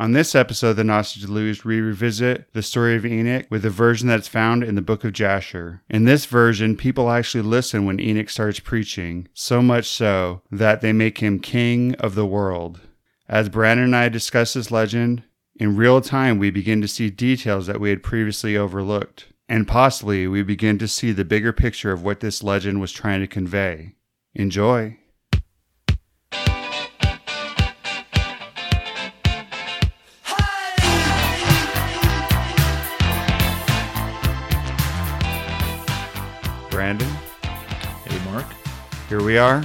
On this episode of the Gnostic Deluge, we revisit the story of Enoch with a version that's found in the book of Jasher. In this version, people actually listen when Enoch starts preaching, so much so that they make him king of the world. As Brandon and I discuss this legend, in real time we begin to see details that we had previously overlooked, and possibly we begin to see the bigger picture of what this legend was trying to convey. Enjoy! Brandon, Hey, Mark. here we are.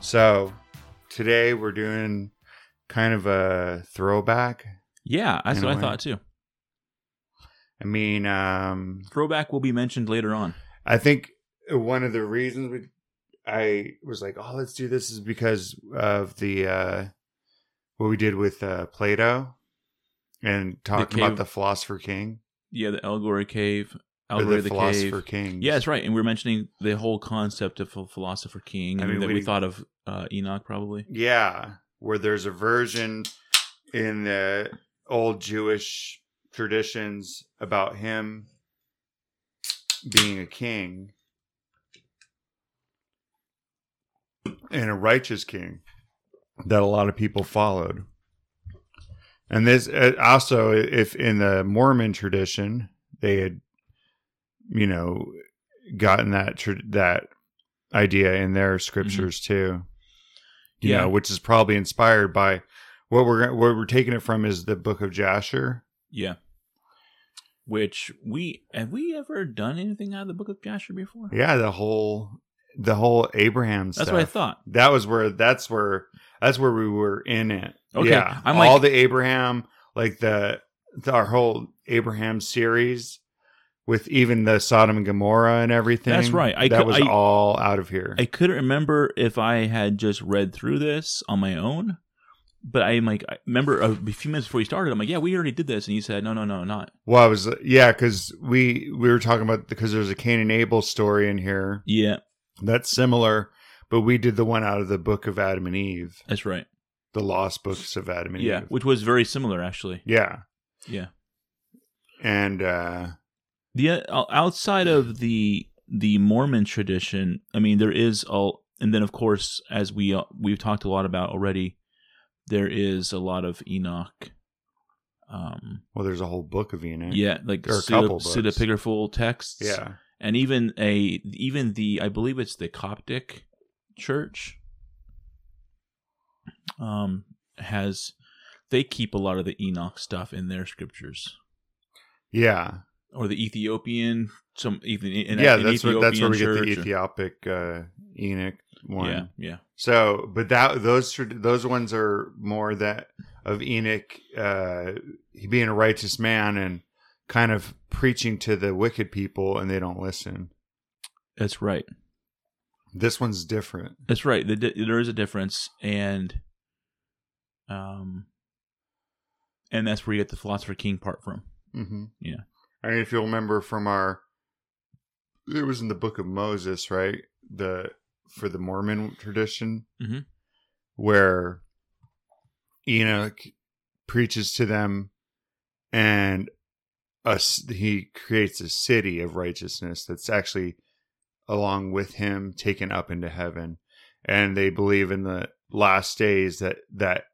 So, today we're doing kind of a throwback. Yeah, that's what I thought too. I mean, um, Throwback will be mentioned later on. I think one of the reasons we, I was like, oh, let's do this is because of the uh, what we did with uh, Plato and talking cave- about the philosopher king, Yeah, the Allegory Cave, or the of the philosopher Cave. king. Yeah, that's right. And we are mentioning the whole concept of a philosopher king, I mean, that we, we- thought of uh, Enoch probably. Yeah, where there's a version in the old Jewish traditions about him being a king and a righteous king that a lot of people followed. And this uh, also, if in the Mormon tradition, they had, you know, gotten that tr- that idea in their mm-hmm. scriptures too you Yeah. know, which is probably inspired by what we're where we're taking it from is the book of Jasher. Yeah. Which we have we ever done anything out of the Book of Jasher before? Yeah, the whole the whole Abraham That's stuff. what I thought. That was where that's where that's where we were in it. Okay, Yeah, I'm all like- the Abraham, like the, the our whole Abraham series with even the Sodom and Gomorrah and everything. That's right. I that could- was I- all out of here. I couldn't remember if I had just read through this on my own, but I'm like, I remember a few minutes before we started, I'm like, yeah, we already did this, and you said, no, no, no, not. well, I was yeah, because we we were talking about because there's a Cain and Abel story in here. Yeah, That's similar, but we did the one out of the book of Adam and Eve, that's right. the lost books of Adam and Yeah, Eve. which was very similar actually. Yeah. Yeah. And uh the uh, outside of the the Mormon tradition, I mean, there is all, and then of course, as we uh, we've talked a lot about already, there is a lot of Enoch. Um, well there's a whole book of Enoch. yeah, like Or a pseudo, couple pseudepigraphal texts. Yeah. and even a even the I believe it's the Coptic church. Um, has they keep a lot of the Enoch stuff in their scriptures, Yeah. Or the Ethiopian some even in, yeah, an that's where that's where we get the. Ethiopic uh Enoch one. Yeah, yeah, So, but that those those ones are more that of Enoch uh being a righteous man and kind of preaching to the wicked people and they don't listen. that's right. This one's different. That's right. The, there is a difference, and um, and that's where you get the philosopher king part from. Mm-hmm. Yeah. I mean, if you'll remember from our, it was in the Book of Moses, right? The for the Mormon tradition, Mhm. where Enoch preaches to them, and us he creates a city of righteousness that's actually along with him taken up into heaven, and they believe in the last days that that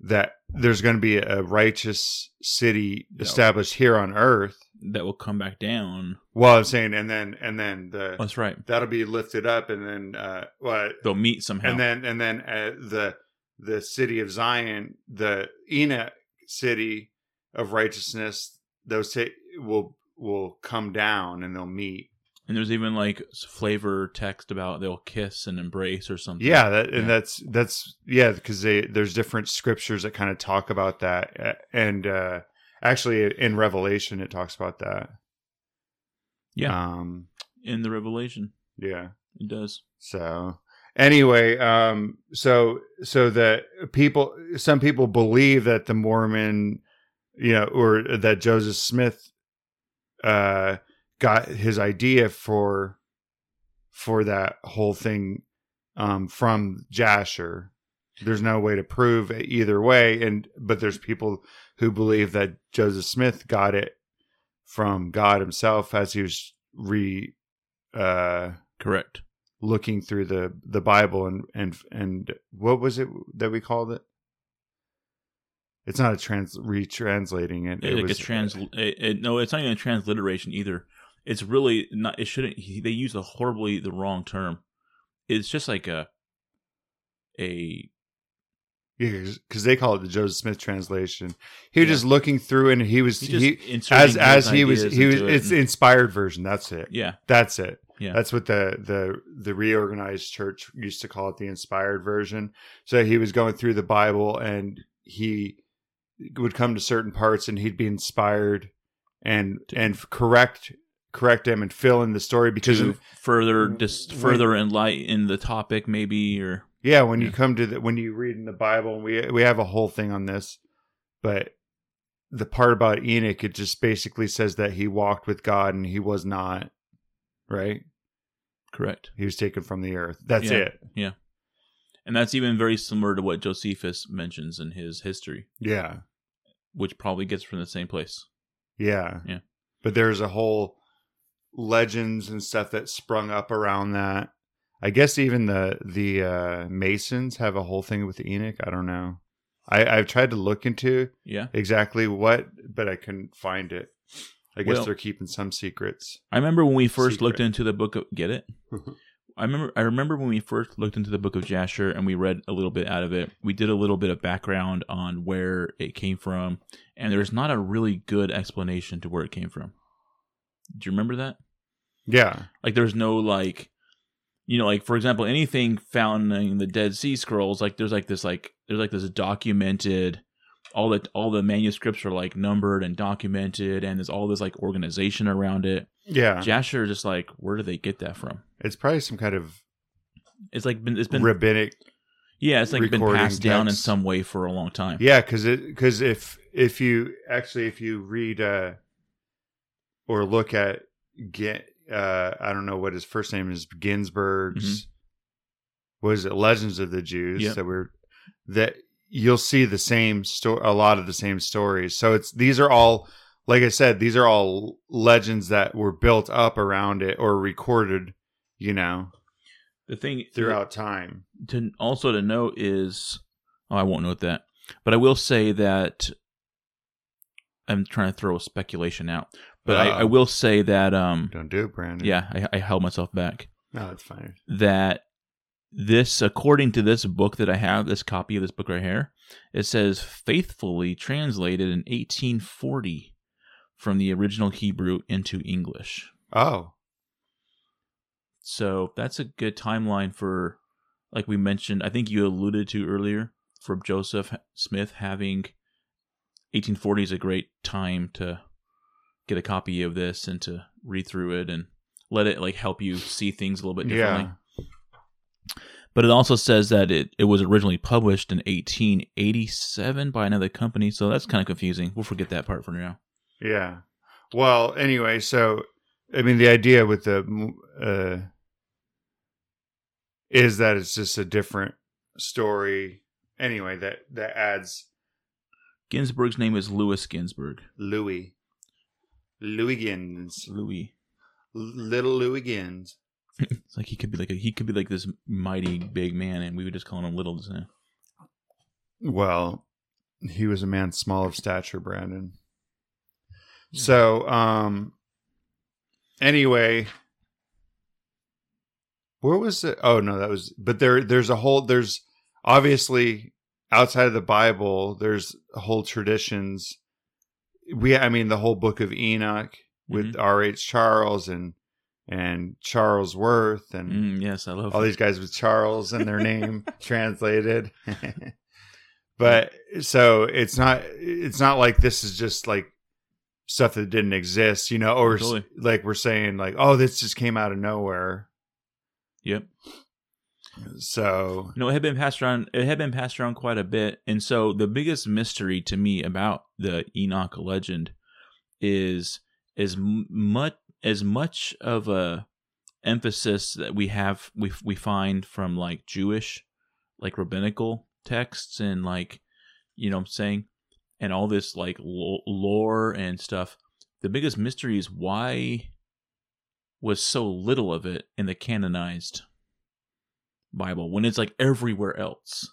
that there's going to be a righteous city established here on earth. That will come back down. Well, I'm saying, and then and then the That's right. that'll be lifted up, and then uh, what? They'll meet somehow. And then and then uh, the the city of Zion, the Enoch city of righteousness, those ta- will will come down and they'll meet. And there's even like flavor text about they'll kiss and embrace or something. Yeah, that, and Yeah. that's that's yeah, because they there's different scriptures that kind of talk about that, and uh, actually in Revelation it talks about that. Yeah. Um. in the Revelation. Yeah. It does. So anyway, um, so so that people, some people believe that the Mormon, you know, or that Joseph Smith, uh, got his idea for for that whole thing, um, from Jasher. there's no way to prove it either way and but there's people who believe that joseph smith got it from god himself as he was re uh Correct. looking through the the bible and and and what was it that we called it it's not a trans retranslating it It, it was a trans. It, it- no, it's not even a transliteration either. It's really not. It shouldn't. They use a horribly the wrong term. It's just like a a because they call it the joseph smith translation he was Yeah. just looking through and he was he he, as as he was he was it it's and- inspired version that's it yeah That's it. Yeah. That's what the the the reorganized church used to call it the inspired version. So he was going through the Bible and he would come to certain parts and he'd be inspired and and correct correct him and fill in the story because to mm-hmm. in- further just when- further enlighten the topic maybe or yeah, when you come to the when you read in the Bible and we we have a whole thing on this, but the part about Enoch it just basically says that he walked with God and he was not right. correct He was taken from the earth. That's it. Yeah. and that's even very similar to what josephus mentions in his history Yeah. which probably gets from the same place Yeah. Yeah. But there's a whole legends and stuff that sprung up around that. I guess even the the uh, Masons have a whole thing with Enoch. I don't know. I, I've tried to look into yeah exactly what, but I couldn't find it. I guess Well- they're keeping some secrets. i remember when we first Secret. looked into the book of get it I remember I remember when we first looked into the book of Jasher and we read a little bit out of it. We did a little bit of background on where it came from, and there's not a really good explanation to where it came from. Do you remember that? Yeah. Like there's no like you know, like for example, anything found in the Dead Sea Scrolls, like there's like this like there's like this documented all the all the manuscripts are like numbered and documented and there's all this like organization around it. Yeah. Jasher is just like, where do they get that from? It's probably some kind of It's like been it's been rabbinic. Yeah, it's like been passed down in some way for a long time. Yeah, because it because if if you actually if you read uh or look at get uh I don't know what his first name is Ginzberg's was it Legends of the Jews Yep. that we're that you'll see the same story a lot of the same stories. So it's these are all like I said these are all legends that were built up around it or recorded, you know, The thing throughout time. to also to note is, oh, I won't note that, but I will say that I'm trying to throw a speculation out, but I, I Uh, will say that, um, Don't do it, Brandon. yeah, I, I held myself back. No, it's fine. That this, according to this book that I have, this copy of this book right here, it says faithfully translated in 1840 from the original Hebrew into English. Oh. So that's a good timeline for, like we mentioned, I think you alluded to earlier, for Joseph Smith having 1840 is a great time to get a copy of this and to read through it and let it like help you see things a little bit differently. Yeah. But it also says that it, it was originally published in 1887 by another company, so that's kind of confusing. We'll forget that part for now. Yeah. Well, anyway, so I mean, the idea with the uh, is that it's just a different story. Anyway, that that adds Ginzberg's name is Louis Ginsburg. Louis, Louis Gins, Louis. little Louis Gins. It's like he could be like a, he could be like this mighty big man, and we would just call him little. Just now. Well, he was a man small of stature, Brandon. So, um, anyway, where was it? Oh no, that was. But there, there's a whole. There's obviously outside of the Bible. There's whole traditions. We, I mean, the whole Book of Enoch with R. H. Charles and and Charlesworth and Mm, yes, I love all these guys with Charles in their name translated. but so it's not it's not like this is just like stuff that didn't exist, you know, or Totally. like we're saying like, oh, this just came out of nowhere. Yep. So No, it had been passed around. It had been passed around quite a bit, and so the biggest mystery to me about the Enoch legend is as much as much of a emphasis that we have we we find from like Jewish, like rabbinical texts and like you know what I'm saying and all this like lore and stuff. The biggest mystery is why was so little of it in the canonized Bible when it's like everywhere else.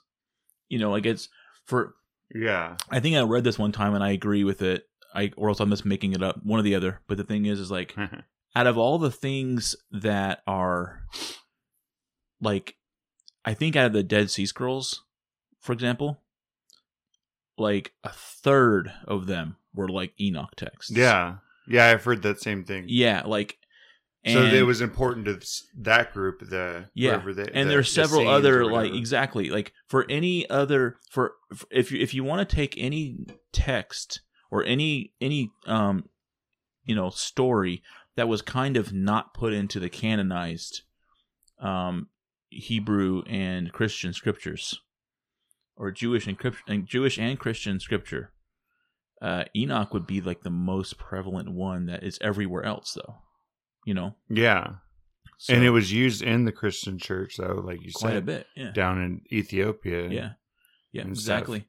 You know, like it's for Yeah. I think I read this one time and I agree with it. I or else I'm just making it up, one or the other. But the thing is, is like out of all the things that are like, I think out of the Dead Sea Scrolls, for example, like a third of them were like Enoch texts. yeah. Yeah, I've heard that same thing. yeah, like. So it was important to that group, the Yeah, they, and the- there's the several Essenes other like exactly like for any other for, for if you if you want to take any text or any any um you know story that was kind of not put into the canonized um Hebrew and Christian scriptures or Jewish and, and Jewish and Christian scripture uh Enoch would be like the most prevalent one that is everywhere else though you know Yeah. So, and it was used in the Christian church though, like you quite said, a bit yeah down in Ethiopia. Yeah, yeah, and stuff. exactly.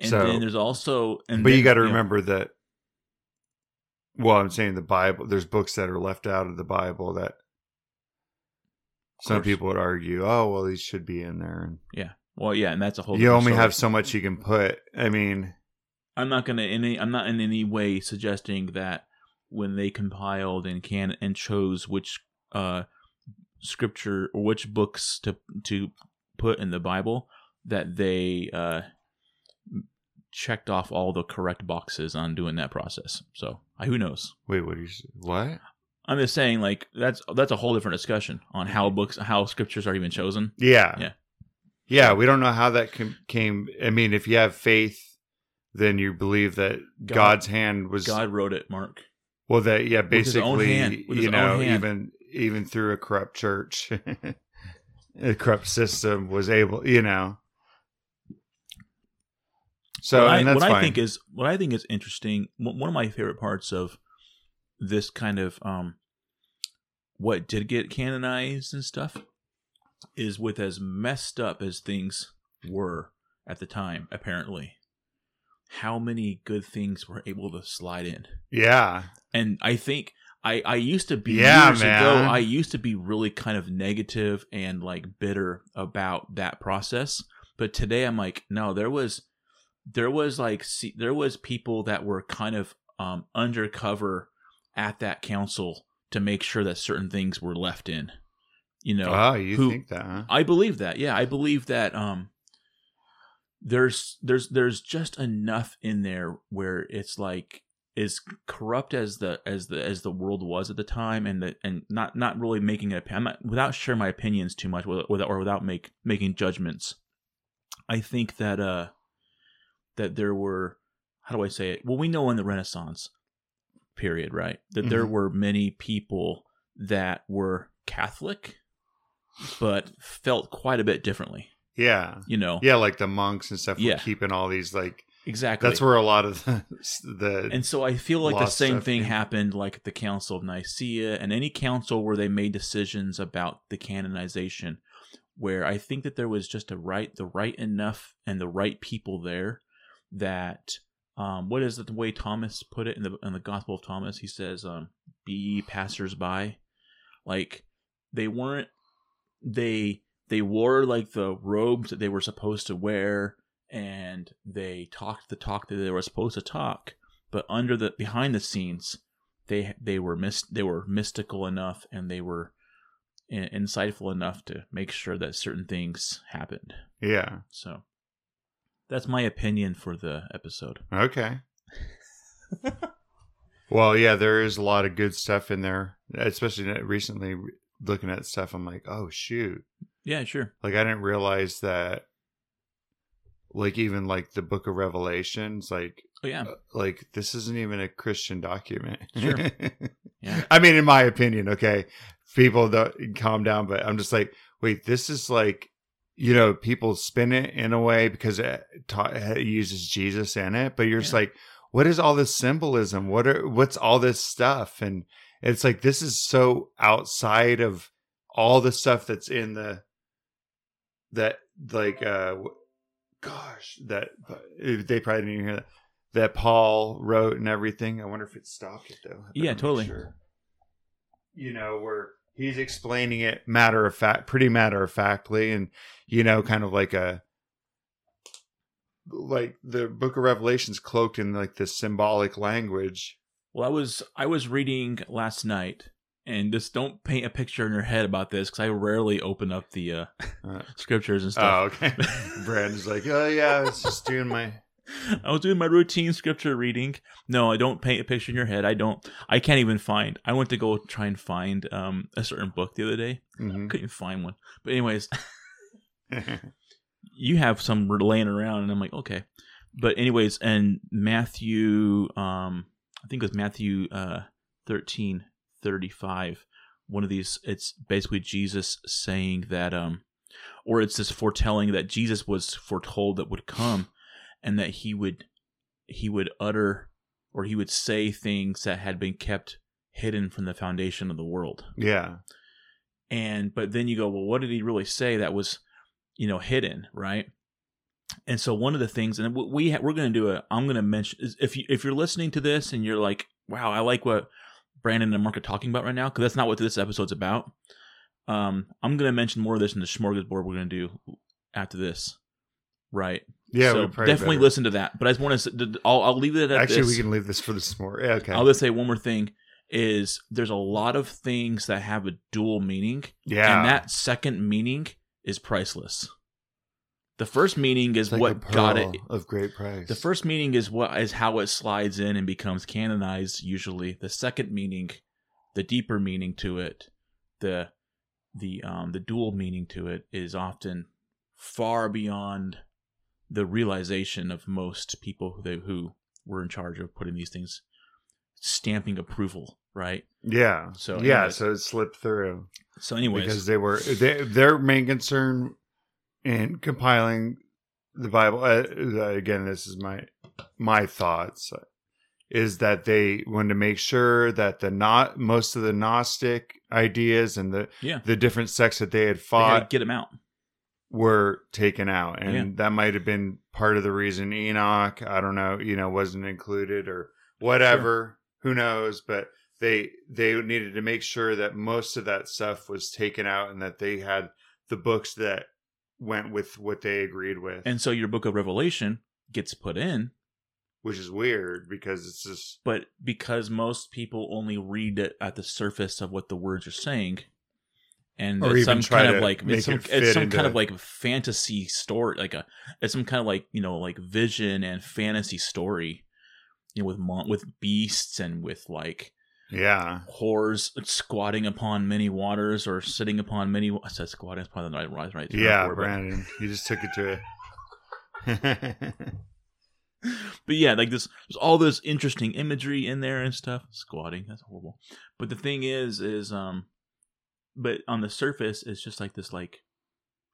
And So- then there's also, and but you got to yeah, remember that. Well, I'm saying the Bible. There's books that are left out of the Bible that some people would argue, oh, well, these should be in there. And Yeah, well, yeah, and that's a whole. you only story. have so much you can put. I mean, I'm not gonna any. I'm not in any way suggesting that when they compiled and can and chose which uh scripture or which books to to put in the Bible that they uh checked off all the correct boxes on doing that process. So who knows? wait, what do you what? I'm just saying, like that's that's a whole different discussion on how books, how scriptures are even chosen. Yeah, Yeah. yeah. We don't know how that com- came. I mean, if you have faith, then you believe that God- God's hand was God wrote it, Mark. Well, that yeah, With his own basically, hand, you know, even even through a corrupt church, a corrupt system was able, you know. So, what I, that's what. I think is what I think is interesting. One one of my favorite parts of this kind of um, what did get canonized and stuff is with as messed up as things were at the time. Apparently, how many good things were able to slide in. yeah, and I think I I used to be Yeah, years ago. I used to be really kind of negative and like bitter about that process, but today I'm like, no, there was there was like see, there was people that were kind of um undercover at that council to make sure that certain things were left in. You know, oh, you who- think that? Huh? I believe that. Yeah, I believe that um there's there's there's just enough in there where it's like as corrupt as the as the as the world was at the time and the and not not really making it I'm not, without sharing my opinions too much with, with, or without make making judgments. I think that uh that there were how do I say it? Well, we know in the Renaissance period, right? That there Mhm. were many people that were Catholic but felt quite a bit differently. Yeah, You know, yeah, like the monks and stuff. Yeah. were keeping all these like. exactly. That's where a lot of the, the and so I feel like the same thing yeah. happened like at the Council of Nicaea and any council where they made decisions about the canonization, where I think that there was just a right, the right enough, and the right people there that. Um, what is it the way Thomas put it in the in the Gospel of Thomas? He says, um, "Be passersby." Like they weren't they they wore like the robes that they were supposed to wear and they talked the talk that they were supposed to talk but under the behind the scenes they they were mis- they were mystical enough and they were in- insightful enough to make sure that certain things happened yeah. so that's my opinion for the episode Okay. well, yeah, there is a lot of good stuff in there, especially recently. Looking at stuff, I'm like, oh shoot, yeah sure. Like I didn't realize that like even like the book of revelations like oh yeah. uh, like this isn't even a christian document. Sure. Yeah. i mean in my opinion okay people don't calm down but i'm just like wait this is like you know people spin it in a way because it, ta- it uses jesus in it but you're just like what is all this symbolism? What are what's all this stuff? And it's like this is so outside of all the stuff that's in the that like uh gosh, that they probably didn't even hear that. That Paul wrote and everything. I wonder if it stopped it though. Yeah, totally. You know where he's explaining it matter of fact, pretty matter of factly, and you know, kind of like a like the Book of Revelations cloaked in like this symbolic language. Well, I was I was reading last night, and just don't paint a picture in your head about this because I rarely open up the uh, Uh, scriptures and Oh, stuff. okay. Brandon's like, oh yeah, I was just doing my. I was doing my routine scripture reading. No, I don't paint a picture in your head. I don't. I can't even find. I went to go try and find um a certain book the other day. Mhm. Couldn't find one. But anyways, you have some laying around, and I'm like, okay. But anyways, and Matthew, um, I think it was Matthew uh, thirteen thirty five. One of these, it's basically Jesus saying that, um, or it's this foretelling that Jesus was foretold that would come, and that he would, he would utter, or he would say things that had been kept hidden from the foundation of the world yeah. and but then you go well what did he really say that was you know hidden right and so one of the things and we we ha- we're going to do a i'm going to mention if you if you're listening to this and you're like wow i like what brandon and mark are talking about right now because that's not what this episode's about um i'm going to mention more of this in the smorgasbord we're going to do after this right Yeah. so definitely better. listen to that but i just want to i'll, I'll leave it at Actually, this. we can leave this for the more. Yeah, okay. i'll just say one more thing is there's a lot of things that have a dual meaning yeah. and that second meaning is priceless. The first meaning is like what got it. of great price. The first meaning is what is how it slides in and becomes canonized. Usually, the second meaning, the deeper meaning to it, the the um the dual meaning to it is often far beyond the realization of most people who who were in charge of putting these things stamping approval right Yeah. So, yeah, so it slipped through so anyway because they were they, their main concern in compiling the Bible. Uh, again, this is my my thoughts uh, is that they wanted to make sure that the not most of the Gnostic ideas and the yeah. the different sects that they had they fought get them out. were taken out. And Yeah. that might have been part of the reason enoch i don't know you know wasn't included or whatever. Who knows? But they they needed to make sure that most of that stuff was taken out and that they had the books that went with what they agreed with. And so your book of Revelation gets put in, which is weird because it's just but because most people only read it at the surface of what the words are saying, and Or it's some kind of like it's some, it it's some into- kind of like fantasy story, like a it's some kind of like you know like vision and fantasy story, you know, with mon- with beasts and with like yeah whores squatting upon many waters or sitting upon many. I said squatting probably the right right. right yeah for it, but- brandon you just took it to it but yeah, like this, there's all this interesting imagery in there and stuff. Squatting, that's horrible. But the thing is, is um, but on the surface, it's just like this, like,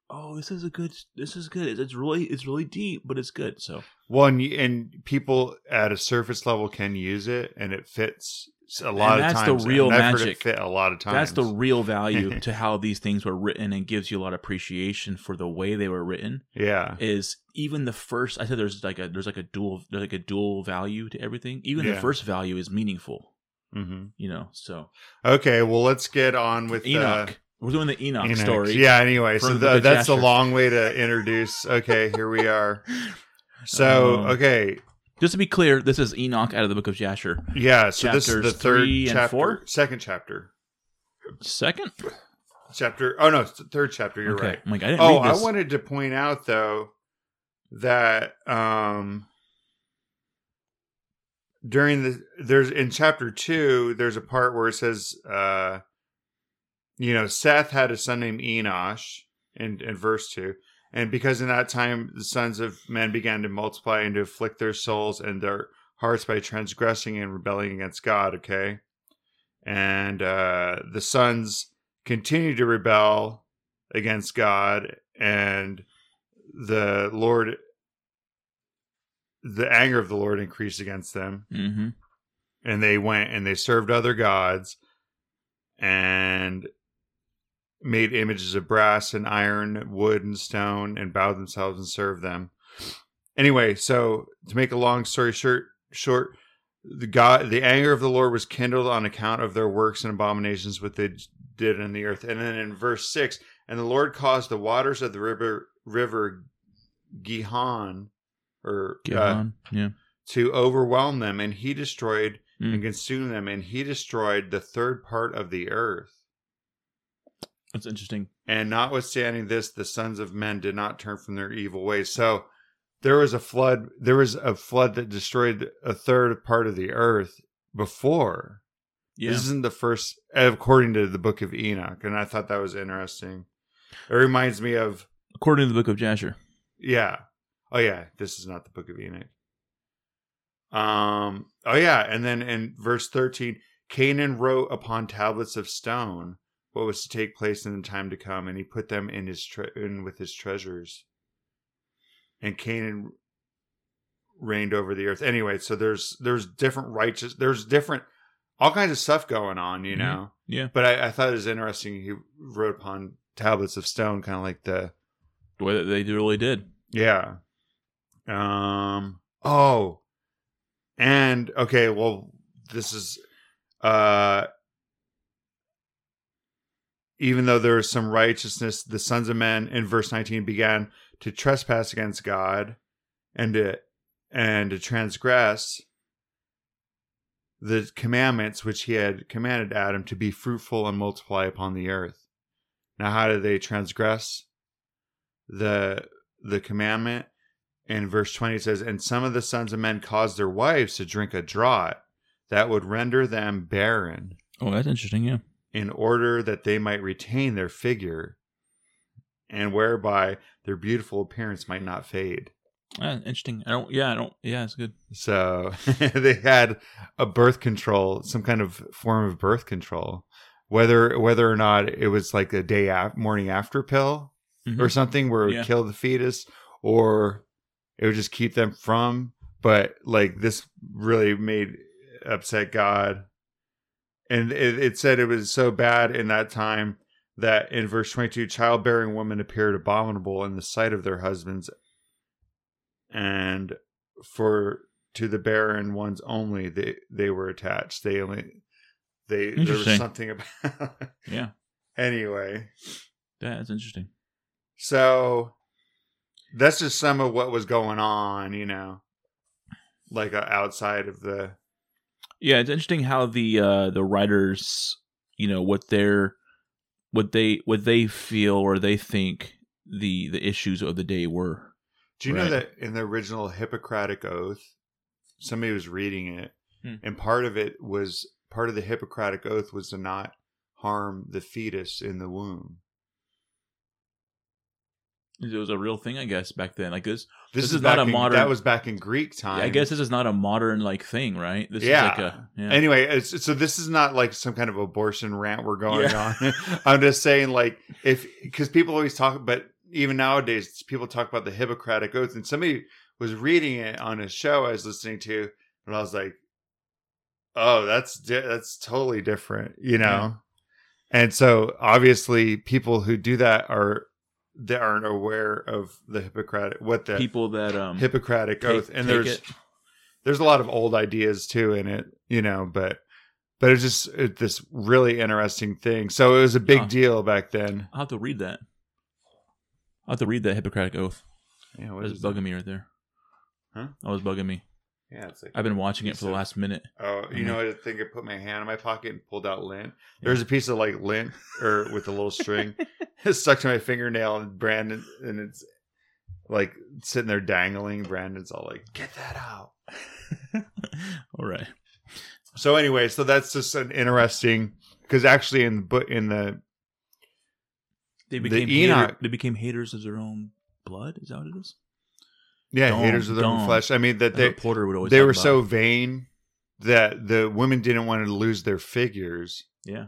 oh, this is a good, this is good. It's, it's really, it's really deep, but it's good. So Well, and, and people at a surface level can use it, and it fits a lot And of that's the real and I've heard it magic. fit a lot of times. that's the real value to how these things were written, and gives you a lot of appreciation for the way they were written. yeah, Is even the first, I said there's like a there's like a dual there's like a dual value to everything. Even the first value is meaningful, hmm you know. So Okay, well, let's get on with Enoch, Uh, we're doing the Enoch, Enoch. story. Yeah. Anyway, so the the, that's a long way to introduce. Okay, here we are. So Um, okay, Just to be clear, this is Enoch out of the book of Jasher. yeah. So this is the third three and chapter, four? second chapter, Second? chapter. Oh no, it's the third chapter. You're okay. right. I'm like, I didn't Oh, I wanted to point out though that um during the there's in chapter 2 there's a part where it says uh you know Seth had a son named Enosh in in verse 2 and because in that time the sons of men began to multiply and to afflict their souls and their hearts by transgressing and rebelling against God okay? And uh the sons continued to rebel against God and the Lord the anger of the Lord increased against them. Hmm and they went and they served other gods and made images of brass and iron wood and stone and bowed themselves and served them Anyway, so to make a long story short, short, the God, the anger of the Lord was kindled on account of their works and abominations which they did in the earth. And then in verse six, and the Lord caused the waters of the river river Gihon, or Get uh. Yeah. to overwhelm them, and he destroyed Mm. and consumed them, and he destroyed the third part of the earth. That's interesting. And notwithstanding this, the sons of men did not turn from their evil ways. So there was a flood. There was a flood that destroyed a third part of the earth before. Yeah. This isn't the first, according to the book of Enoch. And I thought that was interesting. It reminds me of, According to the book of Jasher. yeah. Oh, yeah. This is not the book of Enoch. Um. Oh, yeah. And then in verse 13, Canaan wrote upon tablets of stone what was to take place in the time to come, and he put them in his tre- in with his treasures. And Canaan reigned over the earth. Anyway, so there's there's different righteous there's different all kinds of stuff going on, you Mhm. know. Yeah. But I, I thought it was interesting. He wrote upon tablets of stone, kind of like the The way that they really did. yeah. Um. Oh. And okay, well, this is uh even though there was some righteousness, the sons of men in verse 19 began to trespass against God and to and to transgress the commandments which he had commanded Adam to be fruitful and multiply upon the earth. Now how did they transgress the the commandment? In verse 20 it says, And some of the sons of men caused their wives to drink a draught that would render them barren Oh, that's interesting. Yeah. In order that they might retain their figure and whereby their beautiful appearance might not fade. Interesting. I don't. Yeah. I don't. Yeah. It's good. So they had a birth control, some kind of form of birth control, whether whether or not it was like a day af- morning after pill Mhm. or something where it would Yeah. kill the fetus, or it would just keep them from. But like this really made upset God, and it, it said it was so bad in that time that in verse twenty-two, childbearing women appeared abominable in the sight of their husbands, and for to the barren ones only they they were attached. They only they there was something about Yeah. anyway. Yeah. That's interesting. So that's just some of what was going on, you know, like uh, outside of the. Yeah, it's interesting how the uh the writers, you know, what they're what they what they feel or they think the the issues of the day were. Do you know that in the original Hippocratic Oath, somebody was reading it, Hmm. and part of it was part of the Hippocratic Oath was to not harm the fetus in the womb. It was a real thing, I guess, back then. Like this, This, This is, is not a in- modern- That was back in Greek time. I guess this is not a modern like thing, right? This Yeah. is like a yeah. Anyway, it's, so this is not like some kind of abortion rant we're going Yeah. on. I'm just saying, like, if because people always talk, but even nowadays, people talk about the Hippocratic Oath, and somebody was reading it on a show I was listening to, and I was like, "Oh, that's di- that's totally different," you know. Yeah. And so, obviously, people who do that are they aren't aware of the Hippocratic what the people that um Hippocratic take- Oath, and there's it. there's a lot of old ideas too in it, you know, but but it's just it, this really interesting thing. So it was a big deal back then. I'll have to read that. I'll have to read that Hippocratic Oath. Yeah, what That's bugging that? me right there. Huh? That was bugging me. Yeah, it's like I've been watching it for the last minute. oh, you know, I think I put my hand in my pocket and pulled out lint. There's a piece of like lint or with a little string stuck to my fingernail, and Brandon and it's like sitting there dangling. Brandon's all like, "Get that out." All right. So anyway, so that's just an interesting because actually in the book in the They The became Enoch- hater, they became haters of their own blood. Is that what it is? Yeah haters of their own flesh. I mean that they Porter would always. they were so vain that the women didn't want to lose their figures. Yeah.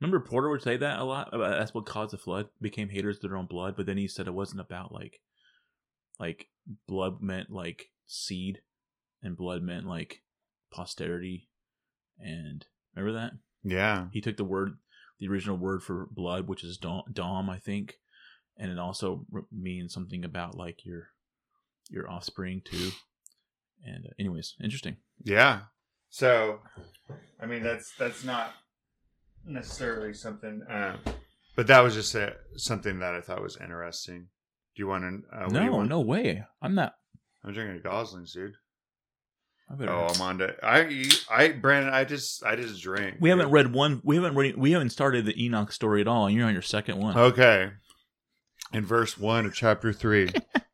Remember Porter would say that a lot. About that's what caused the flood. Became haters of their own blood, but then he said it wasn't about like, like blood meant like seed, and blood meant like posterity, and remember that Yeah, he took the word, the original word for blood, which is dom, dom I think, and it also means something about like your, your offspring too. And uh, anyways, interesting. Yeah. So, I mean, that's that's not necessarily something, uh, but that was just a, something that I thought was interesting. Do you want to? Uh, what do you no, want? no way. I'm not. I'm drinking a Goslings, dude. I better. Oh, I'm on to. I, I, Brandon, I just, I just drink. we haven't read one. We haven't read. We haven't started the Enoch story at all, and you're on your second one. Okay. In verse 1 of chapter 3,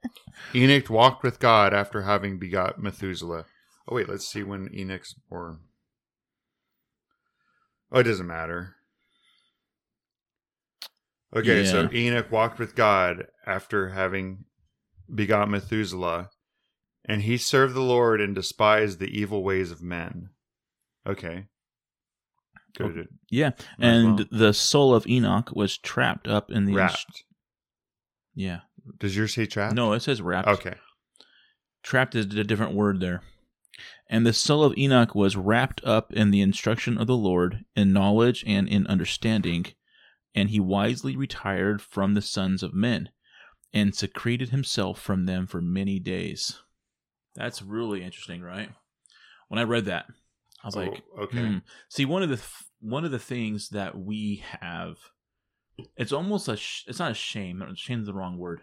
Enoch walked with God after having begot Methuselah. Oh, wait, let's see when Enoch's born. Oh, it doesn't matter. Okay, so Enoch walked with God after having begot Methuselah, and he served the Lord and despised the evil ways of men. Okay. Good. Yeah, Might and well. the soul of Enoch was trapped up in the. Wrapped. Yeah. Does yours say trapped? No, it says wrapped. Okay. Trapped is a different word there. And the soul of Enoch was wrapped up in the instruction of the Lord, in knowledge and in understanding, and he wisely retired from the sons of men, and secreted himself from them for many days. That's really interesting, right? When I read that, I was like, Oh, okay. Hmm. See, one of the th- one of the things that we have, it's almost a sh- it's not a shame. Shame is the wrong word.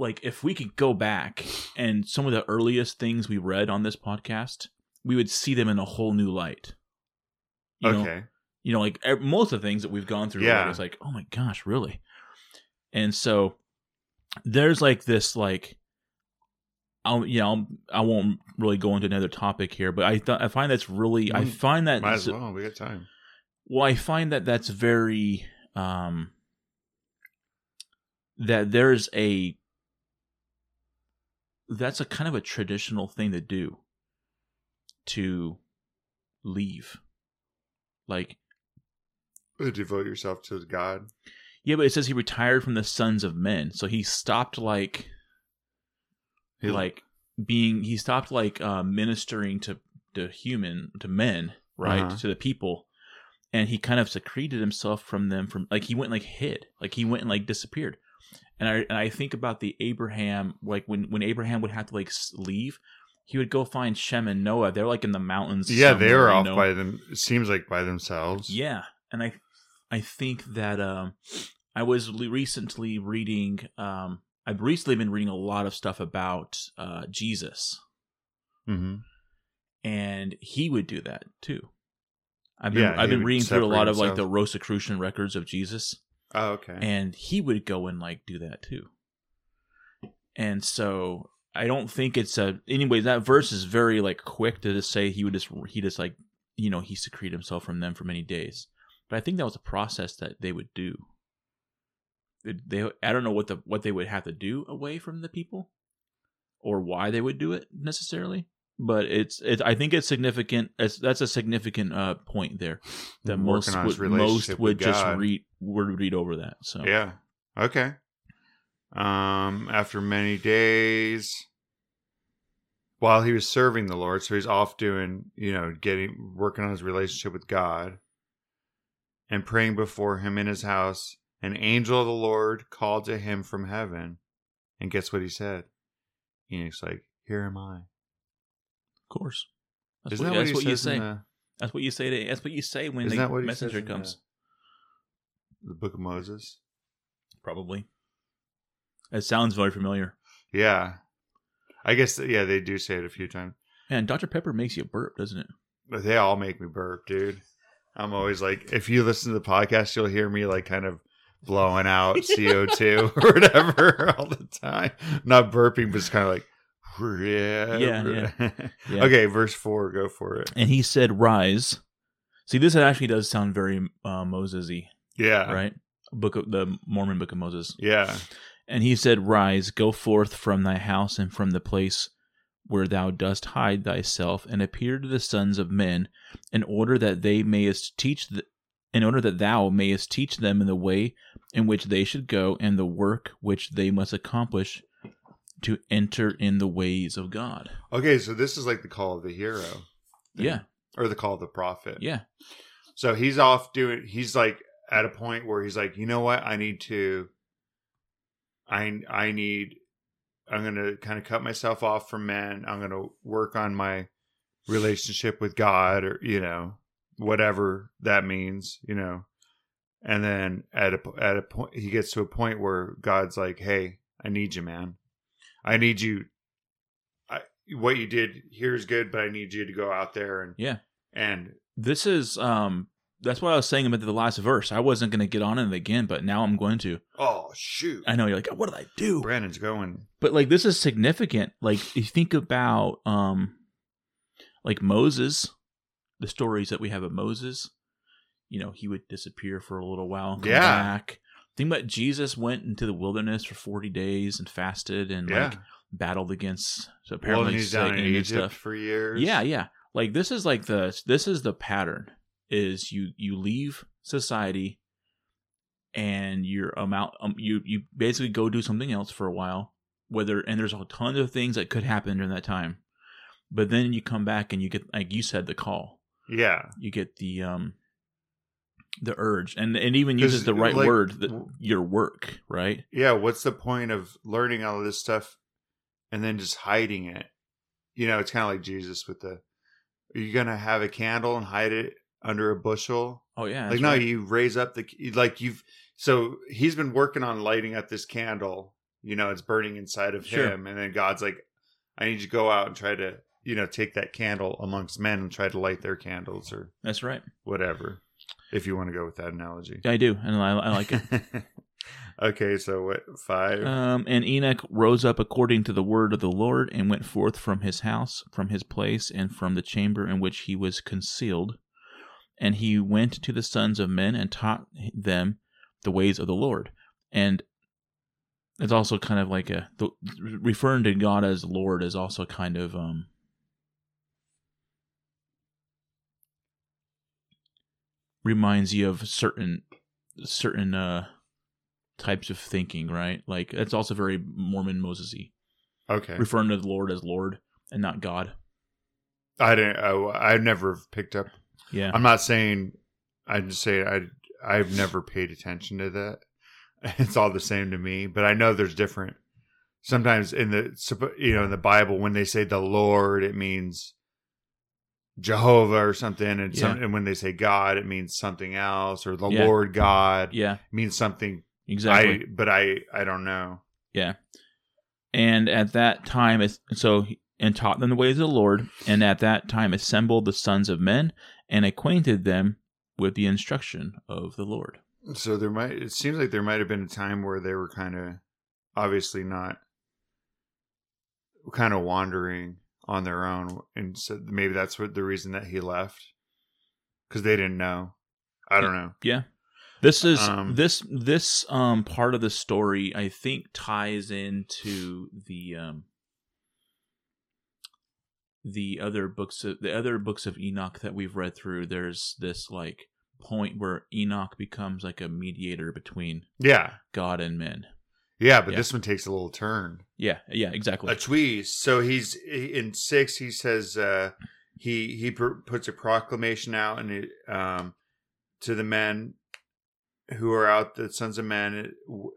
Like if we could go back and some of the earliest things we read on this podcast, we would see them in a whole new light. You know, okay. you know, like most of the things that we've gone through, Yeah. it's like, oh my gosh, really? And so there's like this, like, I'll, you know, I won't really go into another topic here, but I thought I find that's really, I Mm, find that, Might as well. We got time. well, I find that that's very, um, that there's a, that's a kind of a traditional thing to do, to leave, like to Devote yourself to God. Yeah, but it says he retired from the sons of men. So he stopped like He- like being he stopped like uh ministering to to human to men, right? Uh-huh. To the people. And he kind of secreted himself from them from like he went like hid. Like he went and like disappeared. And I and I think about the Abraham like when when Abraham would have to like leave, he would go find Shem and Noah. They're like in the mountains. yeah, they were off know? by them. It seems like by themselves. Yeah, and I I think that um I was recently reading um I've recently been reading a lot of stuff about uh Jesus hmm and he would do that too. I've been Yeah, I've been reading through a lot of like the Rosicrucian records of Jesus Oh, okay. and he would go and like do that too. And so I don't think it's a anyway that verse is very like quick to just say he would just he just like you know he secreted himself from them for many days. But I think that was a process that they would do. They, I don't know what the what they would have to do away from the people or why they would do it necessarily. But it's it's I think it's significant. It's, that's a significant uh, point there that Working most would, most would just God. read would read over that. So Yeah. Okay. Um, after many days, while he was serving the Lord, so he's off doing, you know, getting working on his relationship with God, and praying before him in his house. An angel of the Lord called to him from heaven, and guess what he said? Enoch's like, "Here am I." Of course. That's Isn't what, that what that's what you say. the, That's what you say. To, that's what you say when the messenger comes. the Book of Moses? Probably. It sounds very familiar. Yeah, I guess yeah they do say it a few times. Man, Dr. Pepper makes you burp, doesn't it? But they all make me burp, dude. I'm always like, if you listen to the podcast, you'll hear me like kind of blowing out CO2 or whatever all the time. Not burping, but just kind of like, yeah. Yeah, Yeah. Okay, verse four, go for it. And he said, "Rise." See, this actually does sound very uh, Moses-y, Yeah. right? Book of the Mormon Book of Moses. Yeah. And he said, Rise, go forth from thy house and from the place where thou dost hide thyself, and appear to the sons of men, in order that they mayest teach th- in order that thou mayest teach them in the way in which they should go, and the work which they must accomplish to enter in the ways of God. Okay, so this is like the call of the hero. thing. Yeah, Or the call of the prophet. yeah, So he's off doing, he's like at a point where he's like, you know what? I need to, I I need I'm going to kind of cut myself off from men. I'm going to work on my relationship with God or you know whatever that means, you know. And then at a at a point he gets to a point where God's like, "Hey, I need you, man. I need you I what you did here is good, but I need you to go out there and Yeah. and This is um that's what I was saying about the last verse. I wasn't going to get on it again, but now I'm going to. oh shoot. I know you're like, what did I do? Brandon's going. But like this is significant. Like you think about um like Moses, the stories that we have of Moses, you know, he would disappear for a little while, come Yeah. back. Think about Jesus went into the wilderness for 40 days and fasted and Yeah. like battled against so apparently and he's down in Egypt stuff. for years. Yeah, yeah. Like this is like the this is the pattern is you you leave society and you're amount um, you you basically go do something else for a while whether and there's a ton of things that could happen during that time but then you come back and you get like you said the call Yeah. you get the um the urge and and even uses the right like, word the, w- your work right Yeah. What's the point of learning all of this stuff and then just hiding it? You know, it's kind of like Jesus with the. Are you gonna have a candle and hide it under a bushel? oh yeah like no, right. you raise up the like you've. So he's been working on lighting up this candle. You know, it's burning inside of Sure. him, and then God's like, "I need you to go out and try to, you know, take that candle amongst men and try to light their candles or that's right whatever." If you want to go with that analogy. i do and i, I like it okay, so what five? Um, and Enoch rose up according to the word of the Lord, and went forth from his house, from his place, and from the chamber in which he was concealed. And he went to the sons of men and taught them the ways of the Lord. And it's also kind of like a the, referring to God as Lord is also kind of um reminds you of certain certain uh types of thinking, right? Like that's also very Mormon Mosesy, okay, referring to the Lord as Lord and not God. I didn't. I, I've never picked up. Yeah, I'm not saying. I'm just saying I. I've never paid attention to that. It's all the same to me, but I know there's different. Sometimes in the you know in the Bible when they say the Lord, it means Jehovah or something, and some, and when they say God, it means something else, or the Yeah. Lord God yeah, means something. exactly. I but I I don't know. Yeah. And at that time, so and taught them the ways of the Lord, and at that time assembled the sons of men and acquainted them with the instruction of the Lord. So there might. It seems like there might have been a time where they were kind of obviously not kind of wandering on their own, and so maybe that's what the reason that he left because they didn't know. I don't know. Yeah. This is Um, this this um part of the story I think ties into the um the other books of the other books of Enoch that we've read through there's this like point where Enoch becomes like a mediator between Yeah, God and men. Yeah, but Yeah. this one takes a little turn. Yeah, yeah, exactly. a twist. So he's in six. He says uh, he he pr- puts a proclamation out and it, um, to the men who are out, the sons of men,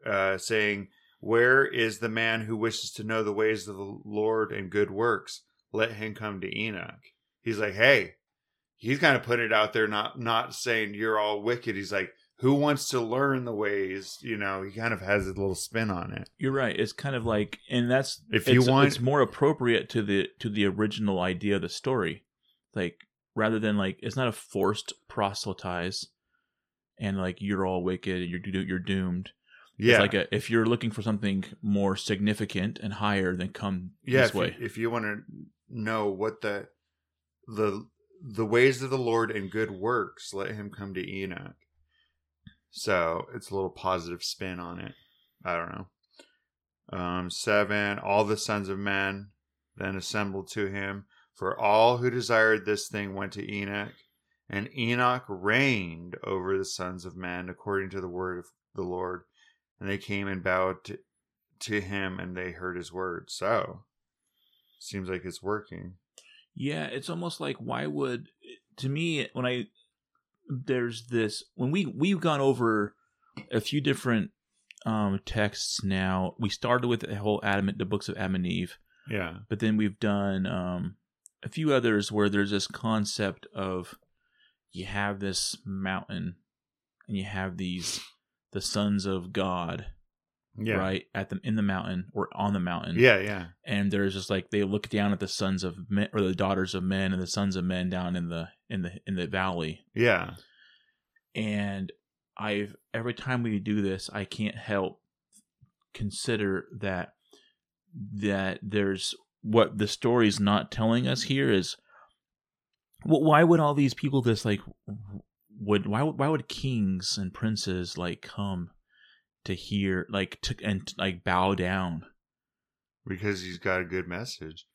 uh, saying, "Where is the man who wishes to know the ways of the Lord and good works? Let him come to Enoch." He's like, "Hey." He's kind of putting it out there, not not saying you're all wicked. He's like, who wants to learn the ways? You know, he kind of has a little spin on it. You're right. It's kind of like, and that's If you it's, want- it's more appropriate to the to the original idea of the story, like rather than like it's not a forced proselytize, and like you're all wicked and you're you're doomed. Yeah, It's like a, if you're looking for something more significant and higher, then come yeah this if way. You, if you want to know what the the the ways of the lord and good works let him come to enoch so it's a little positive spin on it. I don't know. Um seven all the sons of men then assembled to him. For all who desired this thing went to enoch and enoch reigned over the sons of men according to the word of the lord. And they came and bowed to, to him and they heard his word. So seems like it's working. Yeah, it's almost like why would to me when I there's this when we we've gone over a few different um, texts now. We started with the whole Adam, the books of Adam and Eve, Yeah. but then we've done um, a few others where there's this concept of you have this mountain and you have these the sons of God, Yeah. right, at the in the mountain or on the mountain, Yeah. Yeah. and there's just like they look down at the sons of men or the daughters of men and the sons of men down in the in the in the valley Yeah. and i've every time we do this i can't help consider that that there's what the story's not telling us here is well, why would all these people just like would why would why would kings and princes like come to hear like to and like bow down Because he's got a good message.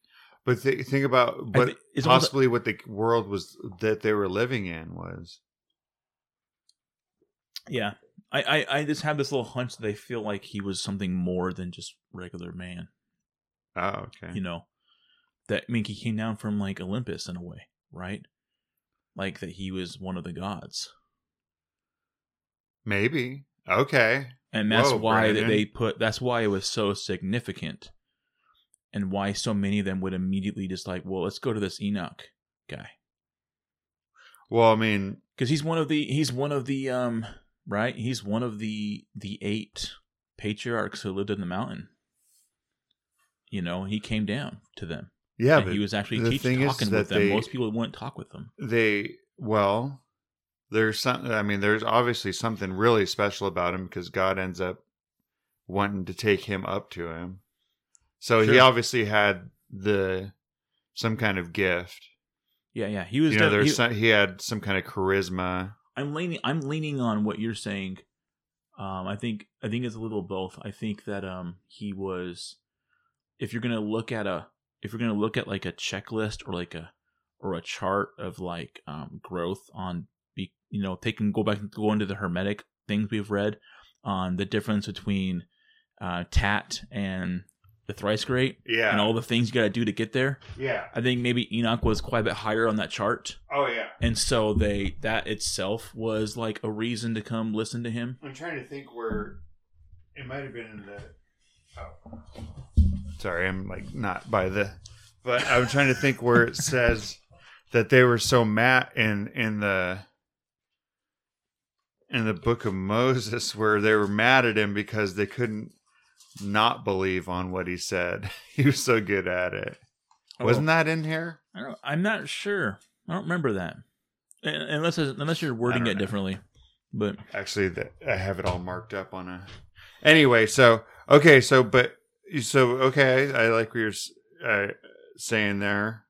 But th- think about I what thi- it's almost- possibly what the world was that they were living in was. Yeah. I, I, I just have this little hunch that they feel like he was something more than just regular man. Oh, okay. You know? That I mean he came down from like Olympus in a way, right? Like that he was one of the gods. Maybe. Okay. And that's Whoa, why that they put that's why it was so significant. And why so many of them would immediately just like, well, let's go to this Enoch guy. Well, I mean, Because he's one of the he's one of the um right? He's one of the the eight patriarchs who lived in the mountain. You know, he came down to them. yeah, he was actually the teaching, talking with them. they- Most people wouldn't talk with them. they well, there's some. I mean, there's obviously something really special about him because God ends up wanting to take him up to him. So he obviously had the some kind of gift. Yeah, yeah. He was. You know, there's he- some, he had some kind of charisma. I'm leaning. I'm leaning on what you're saying. Um, I think. I think it's a little both. I think that um he was. If you're gonna look at a, if you're gonna look at like a checklist or like a, or a chart of like um growth on, you know, they can go back and go into the hermetic things we've read on the difference between, uh, tat and the thrice great Yeah. and all the things you got to do to get there. yeah. I think maybe Enoch was quite a bit higher on that chart Oh yeah. and so they that itself was like a reason to come listen to him I'm trying to think where it might have been in the. Oh, sorry, I'm like not by the, but I'm trying to think where it says that they were so mad in in the in the book of Moses where they were mad at him because they couldn't not believe on what he said. He was so good at it. Wasn't that in here? I don't, i'm not sure i don't remember that unless unless you're wording it know. differently but actually that i have it all marked up on a anyway so okay so but so okay i like what you're uh, saying there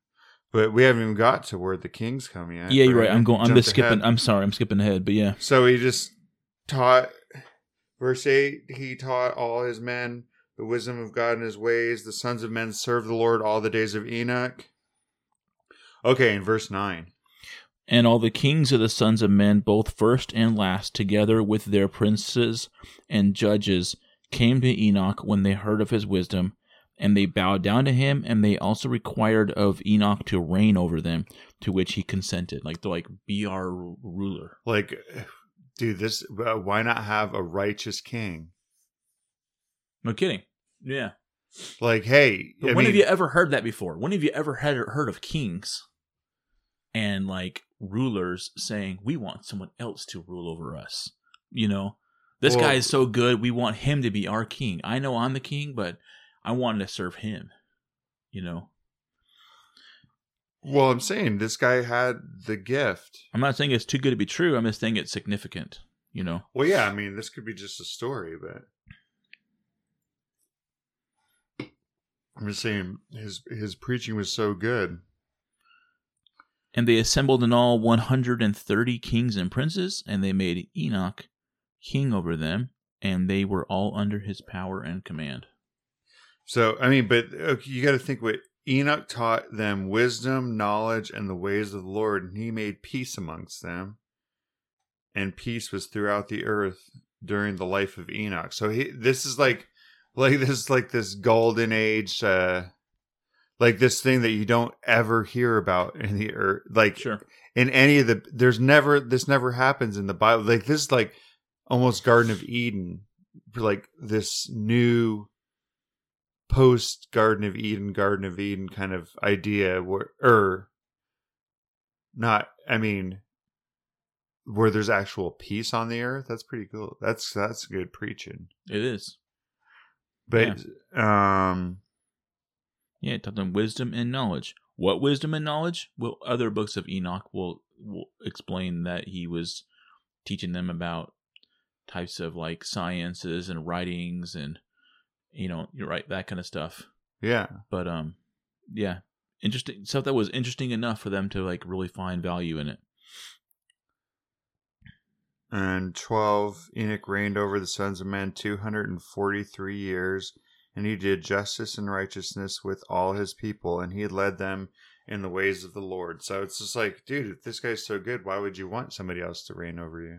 but we haven't even got to where the kings come yet yeah you're right. i'm going i'm just skipping ahead. i'm sorry i'm skipping ahead but yeah. So he just taught verse 8 he taught all his men the wisdom of god and his ways. The sons of men served the lord all the days of enoch. Okay in verse 9 and all the kings of the sons of men both first and last together with their princes and judges came to enoch when they heard of his wisdom and they bowed down to him and they also required of enoch to reign over them to which he consented. Like to like be our ruler. Like dude this uh, why not have a righteous king? No kidding. Yeah. Like hey when have you ever heard that before? When have you ever had heard of kings and like rulers saying we want someone else to rule over us you know? This Well- guy is so good we want him to be our king. I know i'm the king but i wanted to serve him you know Well, I'm saying this guy had the gift. i'm not saying it's too good to be true i'm just saying it's significant you know Well, yeah, I mean, this could be just a story, but I'm just saying his his preaching was so good. and they assembled in all 130 kings and princes and they made enoch king over them and they were all under his power and command So, I mean, but okay, you got to think what Enoch taught them wisdom, knowledge, and the ways of the Lord, and he made peace amongst them. And peace was throughout the earth during the life of Enoch. So he this is like like this is like this golden age uh like this thing that you don't ever hear about in the earth like sure in any of the there's never this never happens in the bible like this is like almost garden of eden like this new post Garden of Eden, Garden of Eden kind of idea where, or not, I mean, where there's actual peace on the earth. That's pretty cool. That's, that's good preaching. It is. But, um, Yeah, it taught them wisdom and knowledge. What wisdom and knowledge? Well, other books of Enoch will will explain that he was teaching them about types of like sciences and writings and you know, you're right, that kind of stuff. yeah. But um yeah, interesting stuff that was interesting enough for them to like really find value in it. And 12, Enoch reigned over the sons of men 243 years, and he did justice and righteousness with all his people, and he led them in the ways of the Lord. So it's just like, dude, if this guy's so good, why would you want somebody else to reign over you?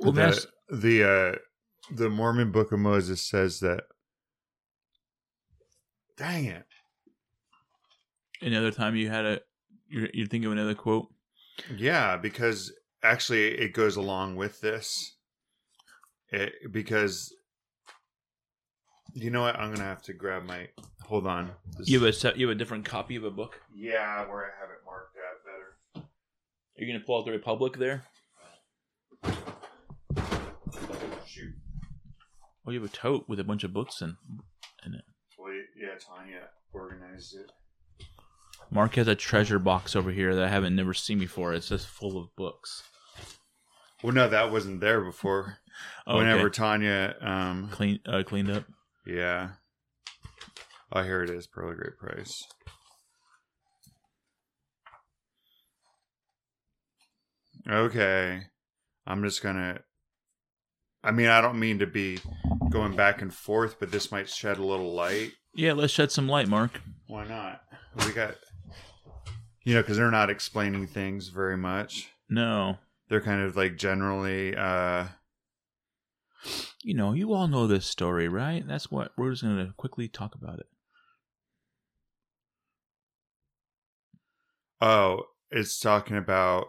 Well, the that's- the uh, the Mormon Book of Moses says that. Dang it! Another time you had a you're, you're thinking of another quote? Yeah, because actually it goes along with this. It, because you know what, I'm gonna have to grab my. Hold on. This- You have a you have a different copy of a book? yeah, where I have it marked out better. Are you gonna pull out the Republic there? Shoot. Oh, you have a tote with a bunch of books in in it. Well, yeah, Tanya organized it. Mark has a treasure box over here that I haven't never seen before. It's just full of books. Well, no, that wasn't there before. Oh, Whenever. Tanya, um, clean uh, cleaned up. yeah. Oh, here it is. Pearl Great Price. Okay. I'm just gonna. I mean, I don't mean to be going back and forth, but this might shed a little light. Yeah, let's shed some light, Mark. Why not? We got, you know, because they're not explaining things very much. No, They're kind of like generally, uh, you know, you all know this story, right? That's what we're just gonna quickly talk about it. oh, it's talking about,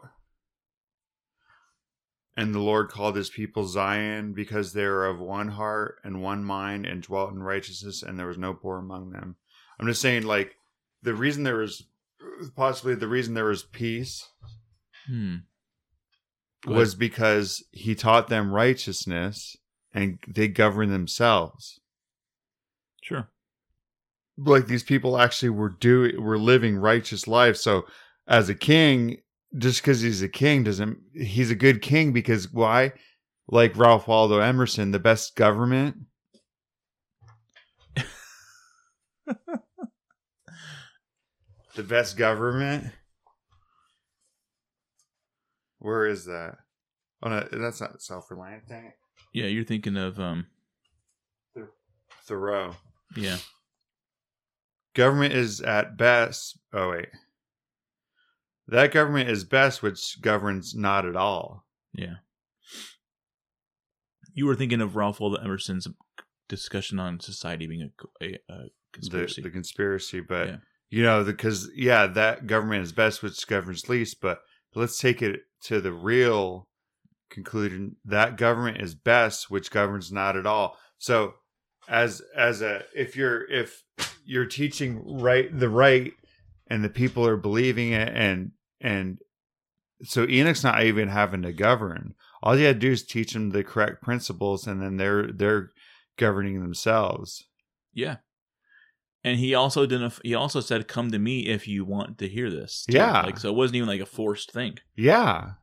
and the Lord called his people Zion because they were of one heart and one mind and dwelt in righteousness, and there was no poor among them. I'm just saying, like, the reason there was, possibly the reason there was peace Hmm. Was because he taught them righteousness and they govern themselves. Sure. Like these people actually were doing were living righteous lives. So as a king, just because he's a king doesn't he's a good king because why? Like Ralph Waldo Emerson, the best government. the best government. Where is that? Oh no, that's not self-reliant. Dang it. Yeah, you're thinking of um. Thoreau. Yeah. Government is at best. Oh wait, that government is best, which governs not at all. Yeah. You were thinking of Ralph Waldo Emerson's discussion on society being a, a, a conspiracy. The, the conspiracy, but Yeah. you know, because yeah, that government is best, which governs least. But let's take it to the real conclusion: that government is best, which governs not at all. So, as as a if you're if you're teaching right the right, and the people are believing it, and and so Enoch's not even having to govern. All you had to do is teach them the correct principles, and then they're they're governing themselves. yeah. And he also didn't. He also said, "Come to me if you want to hear this." too. Yeah. Like so, it wasn't even like a forced thing. Yeah.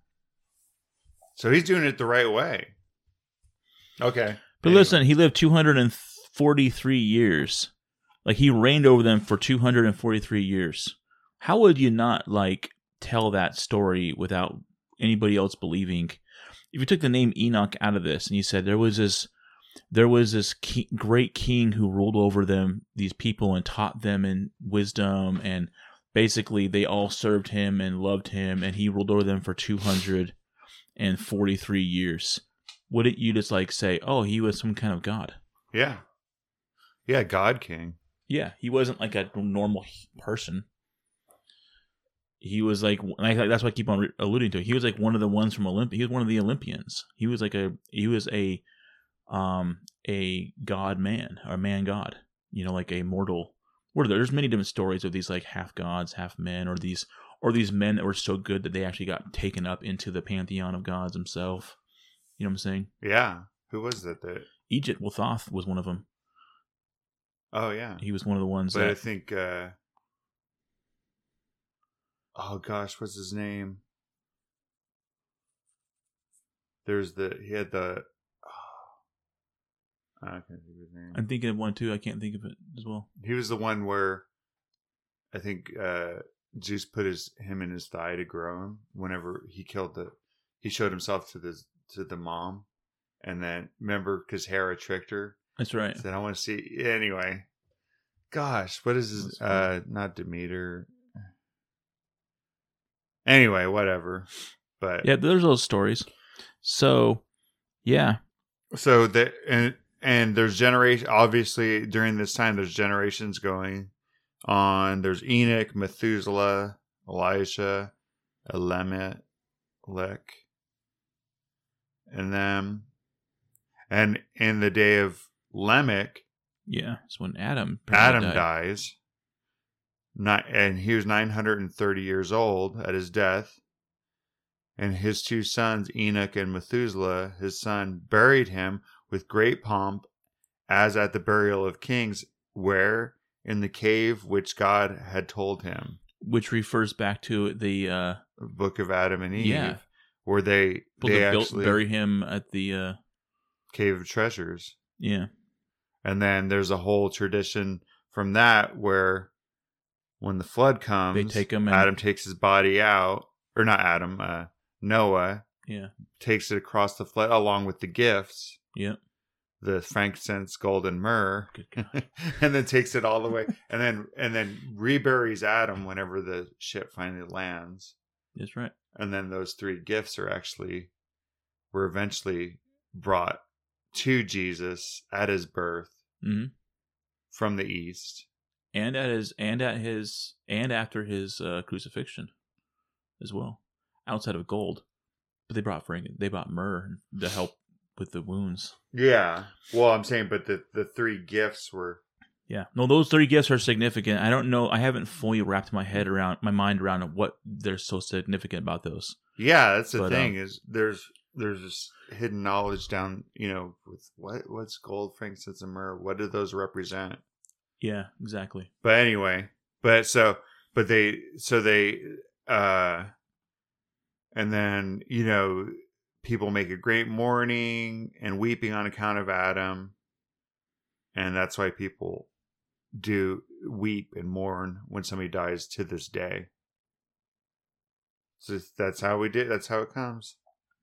So he's doing it the right way. Okay. But Anyway. listen, he lived 243 years. Like he reigned over them for 243 years. How would you not like tell that story without anybody else believing? If you took the name Enoch out of this and you said there was this there was this great king who ruled over them these people and taught them in wisdom and basically they all served him and loved him and he ruled over them for 243 years wouldn't you just like say oh he was some kind of god Yeah. Yeah, God King. yeah he wasn't like a normal person he was like, like that's why I keep on re- alluding to. It. He was like one of the ones from Olympia. He was one of the Olympians. He was like a he was a um a god man or man god. You know, like a mortal. What are there? There's many different stories of these like half gods, half men, or these or these men that were so good that they actually got taken up into the pantheon of gods himself. You know what I'm saying? Yeah. Who was that? That Egypt, well, Thoth was one of them. oh yeah. He was one of the ones But I think. uh Oh gosh, what's his name? There's the he had the. I can't think of his name. I'm thinking of one too. I can't think of it as well. He was the one where I think uh Zeus put his him in his thigh to grow him whenever he killed the he showed himself to the to the mom and then remember because Hera tricked her That's right. said I want to see anyway. Gosh, what is his uh not Demeter. Anyway, whatever. But Yeah, there's those stories. So, yeah, so that and and there's generation obviously during this time there's generations going on there's enoch methuselah elijah elimelech and then and in the day of lamech yeah. It's when Adam adam died. dies not and he was 930 years old at his death. And his two sons enoch and methuselah his son buried him with great pomp as at the burial of kings where? In the cave which god had told him. Which refers back to the uh, book of adam and eve Yeah. where they people they built actually bury him at the uh, cave of treasures. Yeah. And then there's a whole tradition from that where when the flood comes They take him and- adam takes his body out or not adam uh noah yeah. takes it across the flood along with the gifts. Yeah. The frankincense gold and myrrh. Good God. and then takes it all the way and then and then reburies adam whenever the ship finally lands. That's right. And then those three gifts are actually were eventually brought to jesus at his birth hmm from the east and at his and at his and after his uh, crucifixion as well outside of gold. But they brought frank they brought myrrh to help with the wounds. Yeah. Well i'm saying but the the three gifts were yeah. No those three gifts are significant. I don't know i haven't fully wrapped my head around my mind around what they're so significant about those. Yeah that's the But, thing um, is there's there's this hidden knowledge down you know with what what's gold frankincense and myrrh? What do those represent yeah exactly. But anyway but so but they so they uh and then you know people make a great mourning and weeping on account of adam and that's why people do weep and mourn when somebody dies to this day. So that's how we did that's how it comes.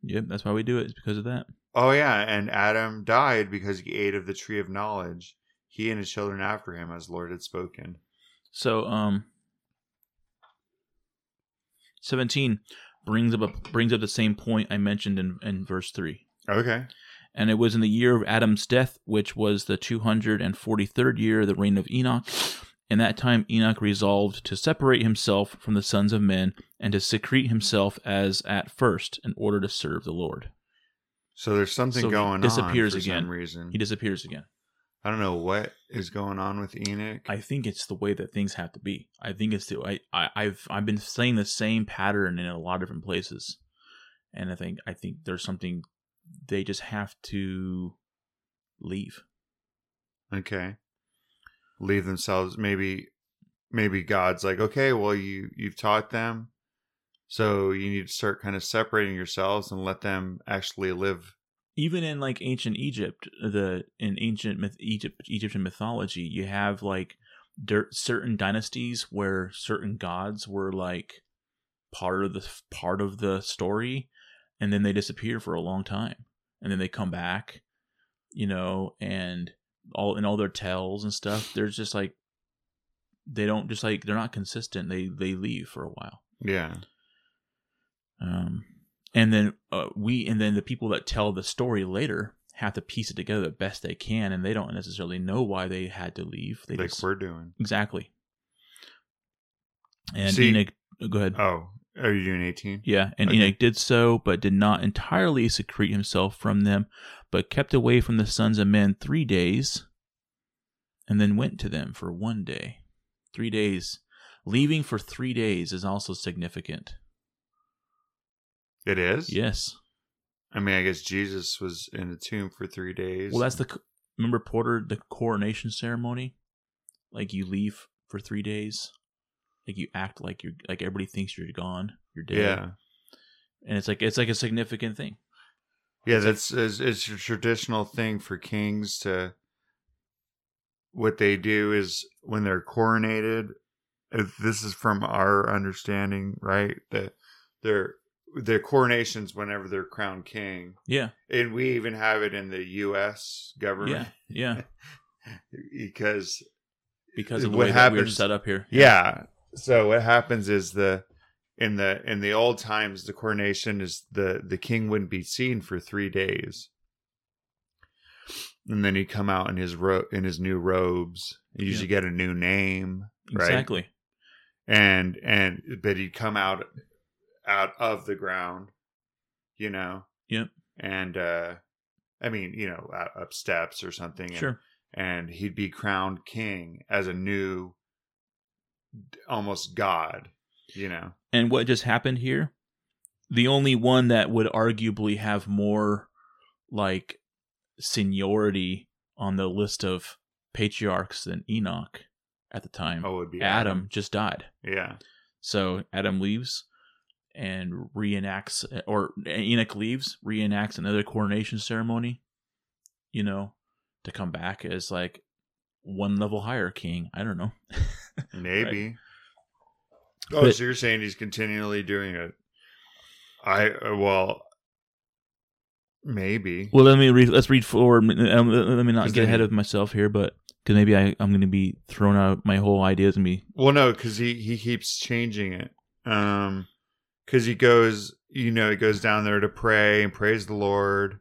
Yep that's why we do it it's because of that. Oh yeah and adam died because he ate of the tree of knowledge he and his children after him as lord had spoken So, um, seventeen brings up a, brings up the same point I mentioned in in verse three. okay And it was in the year of Adam's death, which was the two hundred and forty third year of the reign of Enoch. In that time, Enoch resolved to separate himself from the sons of men and to secrete himself as at first, in order to serve the Lord. So there's something So he going disappears on for again. some reason. He disappears again. I don't know what is going on with Enoch. I think it's the way that things have to be. I think it's the I, I I've I've been saying the same pattern in a lot of different places, and I think I think there's something they just have to leave. okay, leave themselves. Maybe, maybe God's like, okay, well you you've taught them, so you need to start kind of separating yourselves and let them actually live. Even in like ancient Egypt, the in ancient myth, Egypt Egyptian mythology, you have like der- certain dynasties where certain gods were like part of the part of the story, and then they disappear for a long time, and then they come back, you know, and all in all their tells and stuff. There's just like they don't just like they're not consistent. They they leave for a while. Yeah, Um, and then uh, we and then the people that tell the story later have to piece it together the best they can, and they don't necessarily know why they had to leave. They like just we're doing. exactly. And See- Enoch go ahead. Oh, are you doing 18? Yeah, and Okay. Enoch did so, but did not entirely secrete himself from them, but kept away from the sons of men three days, and then went to them for one day. Three days. Leaving for three days is also significant. It is? Yes. I mean, I guess Jesus was in the tomb for three days. Well, that's the. Remember Porter, the coronation ceremony? Like you leave for three days. Like you act like you're like everybody thinks you're gone. You're dead. Yeah. And it's like it's like a significant thing. Yeah, that's it's, it's a traditional thing for kings to. What they do is when they're coronated, this is from our understanding, right? That their their coronations whenever they're crowned king, Yeah. and we even have it in the U.S. government. Yeah. Yeah. because Because of the What way that we're happens- set up here. Yeah. So what happens is the in the in the old times the coronation is the the king wouldn't be seen for 3 days. And then he'd come out in his ro- in his new robes. He usually get a new name, right? Exactly. And and but he'd come out out of the ground, you know. Yep. And uh I mean, you know, up up steps or something and Sure. and he'd be crowned king as a new almost god you know And what just happened here? The only one that would arguably have more like seniority on the list of patriarchs than Enoch at the time. oh would be Adam just died. yeah So Adam leaves and reenacts, or Enoch leaves, reenacts another coronation ceremony, you know, to come back as like one level higher king. I don't know. maybe oh But- so you're saying he's continually doing it i uh, well maybe Well, let me read. Let's read forward. Um, Let me not get ahead he- of myself here, but because maybe I, I'm going to be thrown out. My whole ideas and be well no because he he keeps changing it um because he goes you know he goes down there to pray and praise the lord.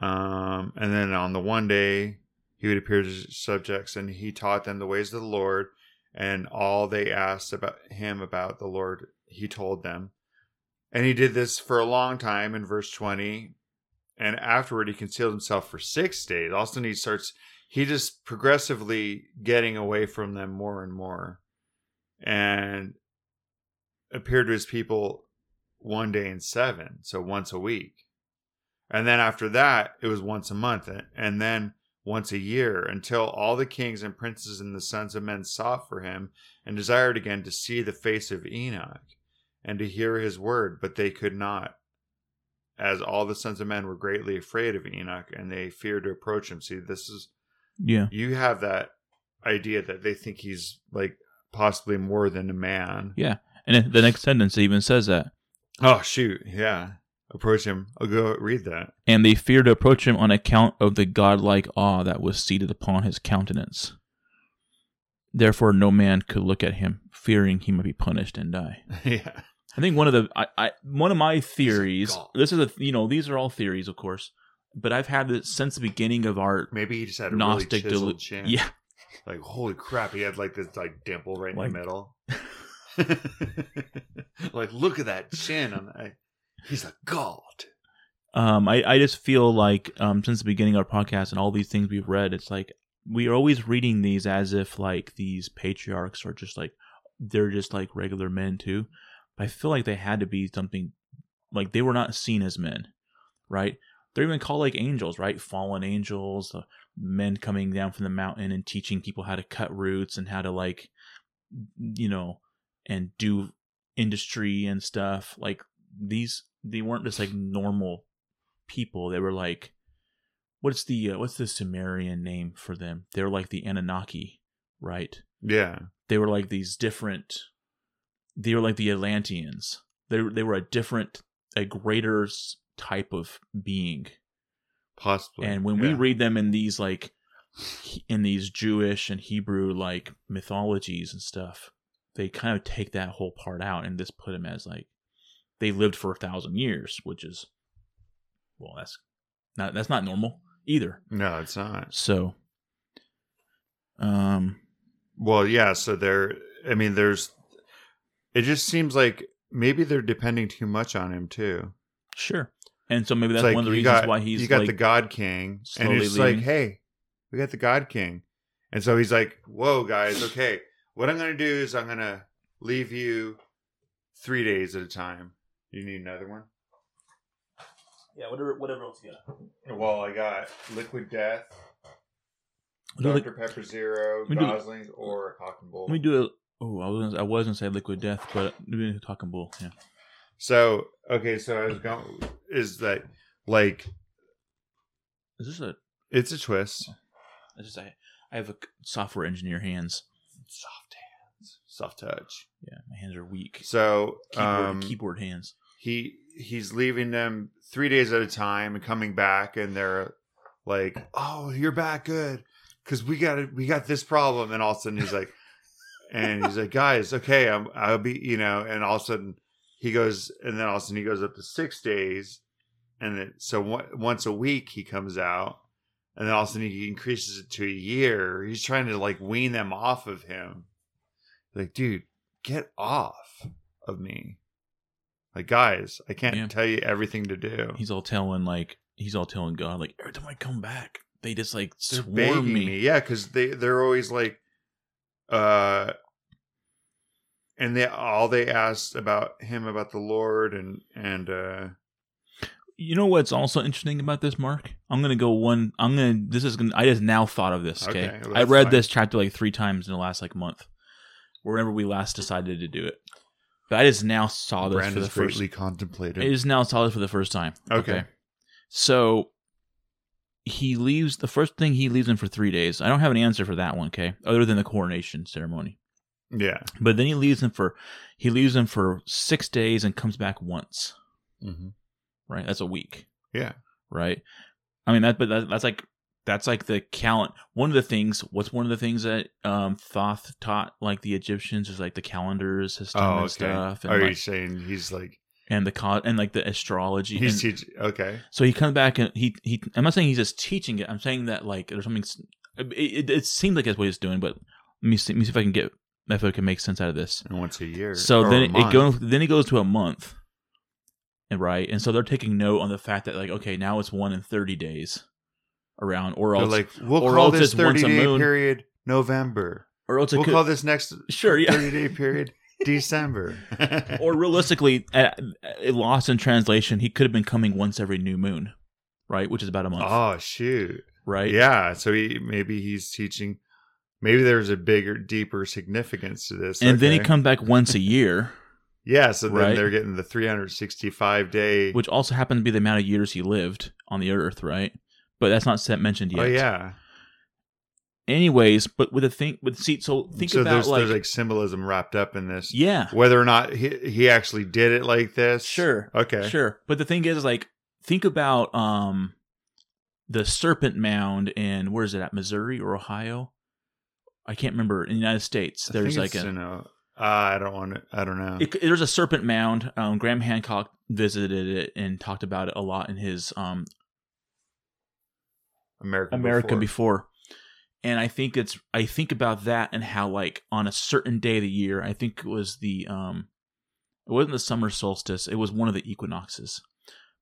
Um and then on the one day he would appear to his subjects and he taught them the ways of the lord and all they asked about him about the lord he told them. And he did this for a long time in verse 20 and afterward he concealed himself for six days. All of a sudden he starts he just progressively getting away from them more and more. And appeared to his people one day in seven so once a week and then after that it was once a month and then once a year until all the kings and princes and the sons of men sought for him and desired again to see the face of enoch and to hear his word but they could not as all the sons of men were greatly afraid of enoch and they feared to approach him see this is yeah, you have that idea that they think he's like possibly more than a man. yeah. And the next sentence even says that, Oh shoot, yeah. Approach him. I'll go read that. and they feared to approach him on account of the godlike awe that was seated upon his countenance. Therefore, no man could look at him, fearing he might be punished and die. yeah. I think one of the I, I one of my theories. God. This is a you know these are all theories, of course, but I've had this since the beginning of our Maybe he just had a Gnostic really chiseled delu- chin. Yeah, Like holy crap, he had like this like dimple right Like- in the middle. like look at that chin that. He's a god. um, I I just feel like um since the beginning of our podcast and all these things we've read, it's like we are always reading these as if like these patriarchs are just like they're just like regular men too. But I feel like they had to be something like they were not seen as men, right? They're even called like angels, right? Fallen angels, uh, men coming down from the mountain and teaching people how to cut roots and how to like, you know, and do industry and stuff. Like these, they weren't just like normal people. They were like, what's the uh, what's the Sumerian name for them? They're like the Anunnaki, right? Yeah. they were like these different they were like the atlanteans they, they were a different a greater type of being Possibly. and when we read them in these like in these jewish and hebrew like mythologies and stuff they kind of take that whole part out and just put them as like they lived for a thousand years which is well that's not that's not normal either No, it's not. so um Well, yeah. So there. I mean, there's it just seems like maybe they're depending too much on him too. Sure. And so maybe that's like one of the reasons got, why he's you got like, the God King, and it's like, hey, we got the God King, and so he's like, whoa, guys, okay, what I'm gonna do is I'm gonna leave you three days at a time. You need another one? yeah, whatever, whatever else you got. Well, I got Liquid Death, Do like- Dr Pepper Zero, Let do- Goslings, or a Cock and Bull. Let me do a. Oh, I was gonna, I was gonna say liquid death, but maybe talking bull. Yeah. So okay, so I was going is that like Is this a? it's a twist. It's just I, I have a software engineer hands. Soft hands, soft touch. Yeah, my hands are weak. So Keyboard, um, keyboard hands. he he's leaving them three days at a time and coming back, and they're like, "Oh, you're back, good," because we got it. We got this problem, and all of a sudden he's like, and he's like, "Guys, okay, I'm, I'll be," you know, and all of a sudden he goes, and then all of a sudden he goes up to six days, and then so one, once a week he comes out, and then all of a sudden he increases it to a year. He's trying to like wean them off of him. Like, dude, get off of me. Like, guys, I can't Yeah. tell you everything to do. He's all telling like he's all telling God like every time I come back, they just like They're swarm me. me. Yeah, because they they're always like, uh, and they all they asked about him about the Lord and and uh You know what's also interesting about this, Mark? I'm gonna go one. I'm gonna. This is gonna. I just now thought of this. Okay, Okay, I read fine. this chapter like three times in the last like month, whenever we last decided to do it. But I just now saw this for Brandon's the first. greatly contemplated. I just now saw this for the first time. Okay. So he leaves. The first thing he leaves him for three days. I don't have an answer for that one. Okay, other than the coronation ceremony. yeah. But then he leaves him for. He leaves him for six days and comes back once. hmm Right. That's a week. Yeah. right? I mean that, but that, that's like that's like the calendar. One of the things. What's one of the things that um Thoth taught like the Egyptians is like the calendar system Oh, and okay. stuff, and Are you like, saying he's like and the co- and like the astrology. he's and- teach okay? so he comes back and he he. I'm not saying he's just teaching it. I'm saying that like there's something. It, it, it seems like that's what he's doing, but let me see, let me see if I can get if I can make sense out of this. And once a year. So then it, it goes then it goes to a month. And right. And so they're taking note on the fact that like, okay, now it's one in thirty days around or else like we'll or call else this thirty day moon. period November. or else We'll could, call this next sure, yeah. thirty day period December. or realistically, uh, uh, lost in translation, he could have been coming once every new moon, right? Which is about a month, oh shoot. right? Yeah, so he maybe he's teaching. Maybe there's a bigger, deeper significance to this. And then he come back once a year, Yeah, so then Right. they're getting the 365 day. which also happened to be the amount of years he lived on the earth, right? But that's not set mentioned yet. oh yeah. Anyways, but with a think, with see, so think so about there's like, there's like symbolism wrapped up in this. yeah, Whether or not he he actually did it like this. Sure. Okay. Sure. But the thing is, like, think about um the Serpent Mound in where is it at Missouri or Ohio? I can't remember. In the United States, there's like it's a in a- uh, I don't want to. I don't know. it, there's a Serpent Mound. Um, Graham Hancock visited it and talked about it a lot in his um America. America before. before. And I think it's I think about that and how like on a certain day of the year, I think it was the um it wasn't the summer solstice, it was one of the equinoxes.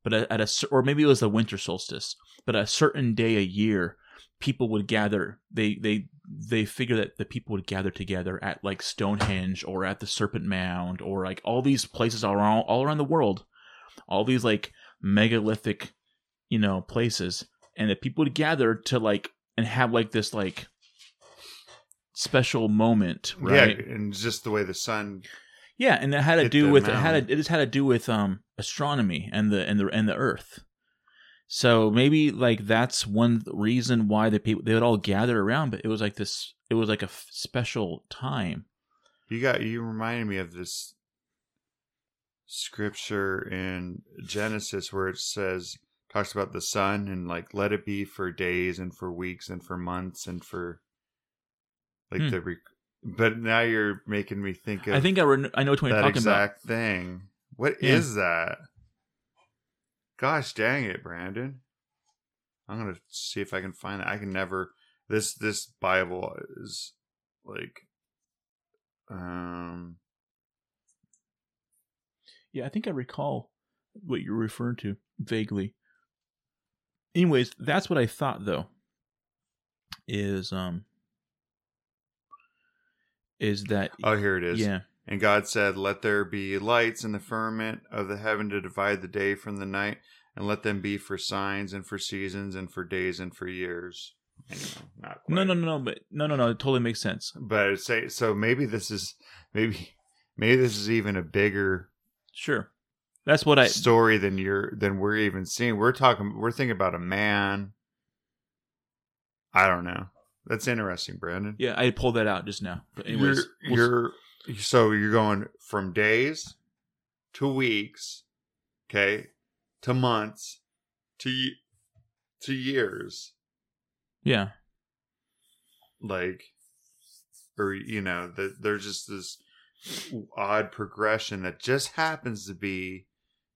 But at, at a or maybe it was the winter solstice, but a certain day a year people would gather they they they figure that the people would gather together at like Stonehenge or at the Serpent Mound or like all these places all around all around the world. All these like megalithic, you know, places and that people would gather to like and have like this like special moment, right? Yeah, and just the way the sun. Yeah, and it had to do the with it had to, it just had to do with um astronomy and the and the and the Earth. So maybe like that's one reason why the people they would all gather around, but it was like this. It was like a f- special time. You got. You reminded me of this scripture in Genesis where it says talks about the sun and like let it be for days and for weeks and for months and for like Hmm. the. Rec- but now you're making me think of. I think I, re- I know what you're that talking exact thing. What is Yeah. that? Gosh dang it, Brandon. I'm gonna see if I can find that. I can never this this Bible is like um Yeah, I think I recall what you're referring to vaguely. Anyways, that's what I thought though. Is um is that Oh, here it is. yeah. And God said, Let there be lights in the firmament of the heaven to divide the day from the night, and let them be for signs and for seasons and for days and for years. Anyway, not quite. No, no, no, no, but no, no, no, it totally makes sense. But say so maybe this is maybe maybe this is even a bigger Sure. That's what I story than you're than we're even seeing. We're talking we're thinking about a man. I don't know. That's interesting, Brandon. yeah, I pulled that out just now. But anyways, you're, you're so you're going from days to weeks, okay, to months, to to years, yeah. like, or you know, that there's just this odd progression that just happens to be,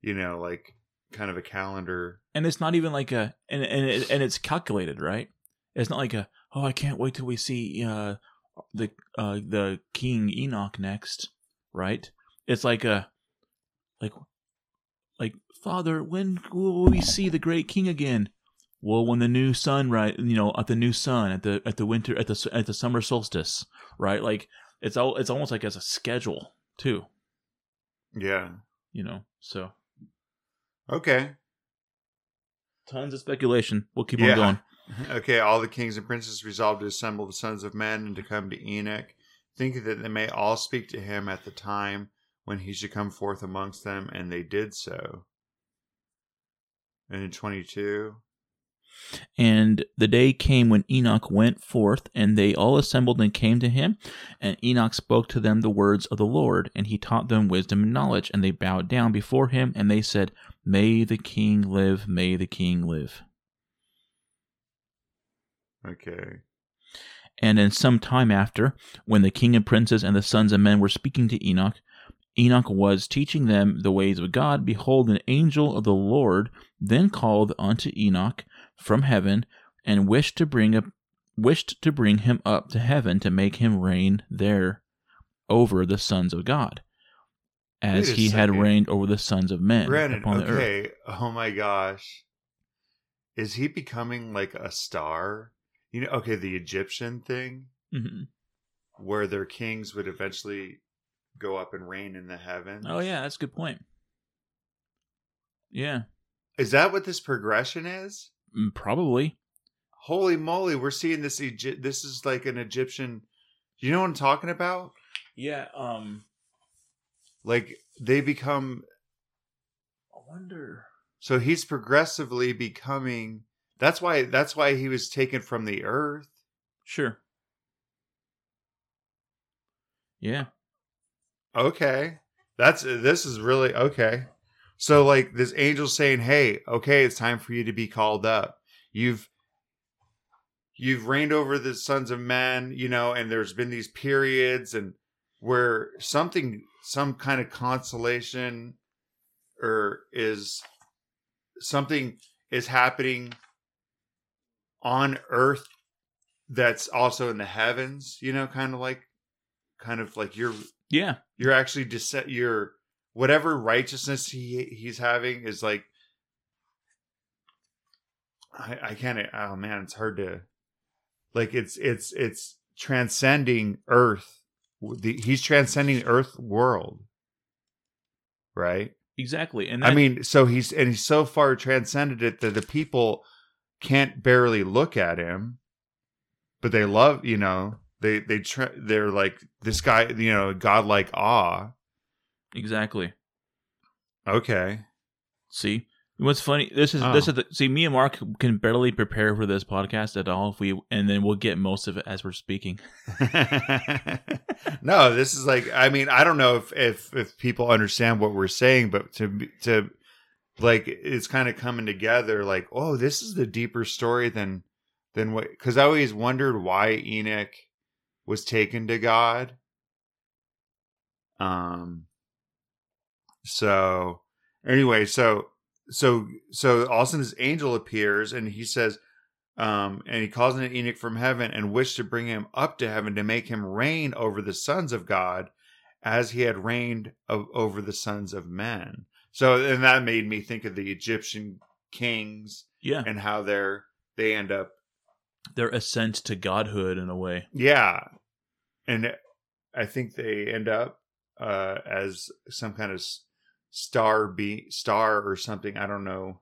you know, like kind of a calendar. and it's not even like a and and it, and it's calculated, right? It's not like a oh, I can't wait till we see uh the uh the King Enoch next, right? It's like a like like Father, when will we see the great King again? Well, when the new sun, right? You know, at the new sun, at the at the winter, at the at the summer solstice, right? Like it's all it's almost like as a schedule too, Yeah. you know. So Okay. tons of speculation. We'll keep Yeah. on going. Okay, all the kings and princes resolved to assemble the sons of men and to come to Enoch, thinking that they may all speak to him at the time when he should come forth amongst them, and they did so. And in 22, And the day came when Enoch went forth, and they all assembled and came to him. And Enoch spoke to them the words of the Lord, and he taught them wisdom and knowledge. And they bowed down before him, and they said, May the king live, may the king live. okay. And in some time after, when the king and princes and the sons of men were speaking to Enoch, Enoch was teaching them the ways of God. Behold, an angel of the Lord then called unto Enoch from heaven, and wished to bring up, wished to bring him up to heaven to make him reign there over the sons of God, as he had reigned over the sons of men Brandon, upon the earth. okay. Oh my gosh. Is he becoming like a star? You know, okay, the Egyptian thing Mhm. where their kings would eventually go up and reign in the heavens. Oh yeah, that's a good point. Yeah, Is that what this progression is? Mm, probably. Holy moly, we're seeing this Egy- this is like an Egyptian you know what I'm talking about? Yeah. Um. Like they become I wonder. so he's progressively becoming that's why that's why he was taken from the earth. Sure. Yeah. Okay. That's this is really okay. So like this angel saying, "Hey, okay, it's time for you to be called up. You've you've reigned over the sons of men, you know, and there's been these periods and where something some kind of consolation or is something is happening on earth that's also in the heavens, you know, kind of like kind of like you're Yeah. you're actually just your whatever righteousness he he's having is like I, I can't oh man it's hard to like it's it's it's transcending earth the, he's transcending earth world right Exactly. And i mean so he's and he's so far transcended it that the people can't barely look at him but they love you know they they they're like this guy you know godlike awe exactly. okay See, what's funny? This is this Oh. is the, see. Me and Mark can barely prepare for this podcast at all. If we and then we'll get most of it as we're speaking. no, this is like I mean, I don't know if if if people understand what we're saying, but to to like it's kind of coming together like, oh, this is the deeper story than than what cuz I always wondered why Enoch was taken to God. Um so anyway, so so so all of a sudden this angel appears and he says um, and he calls an Enoch from heaven and wished to bring him up to heaven to make him reign over the sons of God as he had reigned o- over the sons of men. So, and that made me think of the Egyptian kings Yeah, and how they're they end up, their ascent to godhood in a way. yeah, and I think they end up uh, as some kind of star be star or something. I don't know.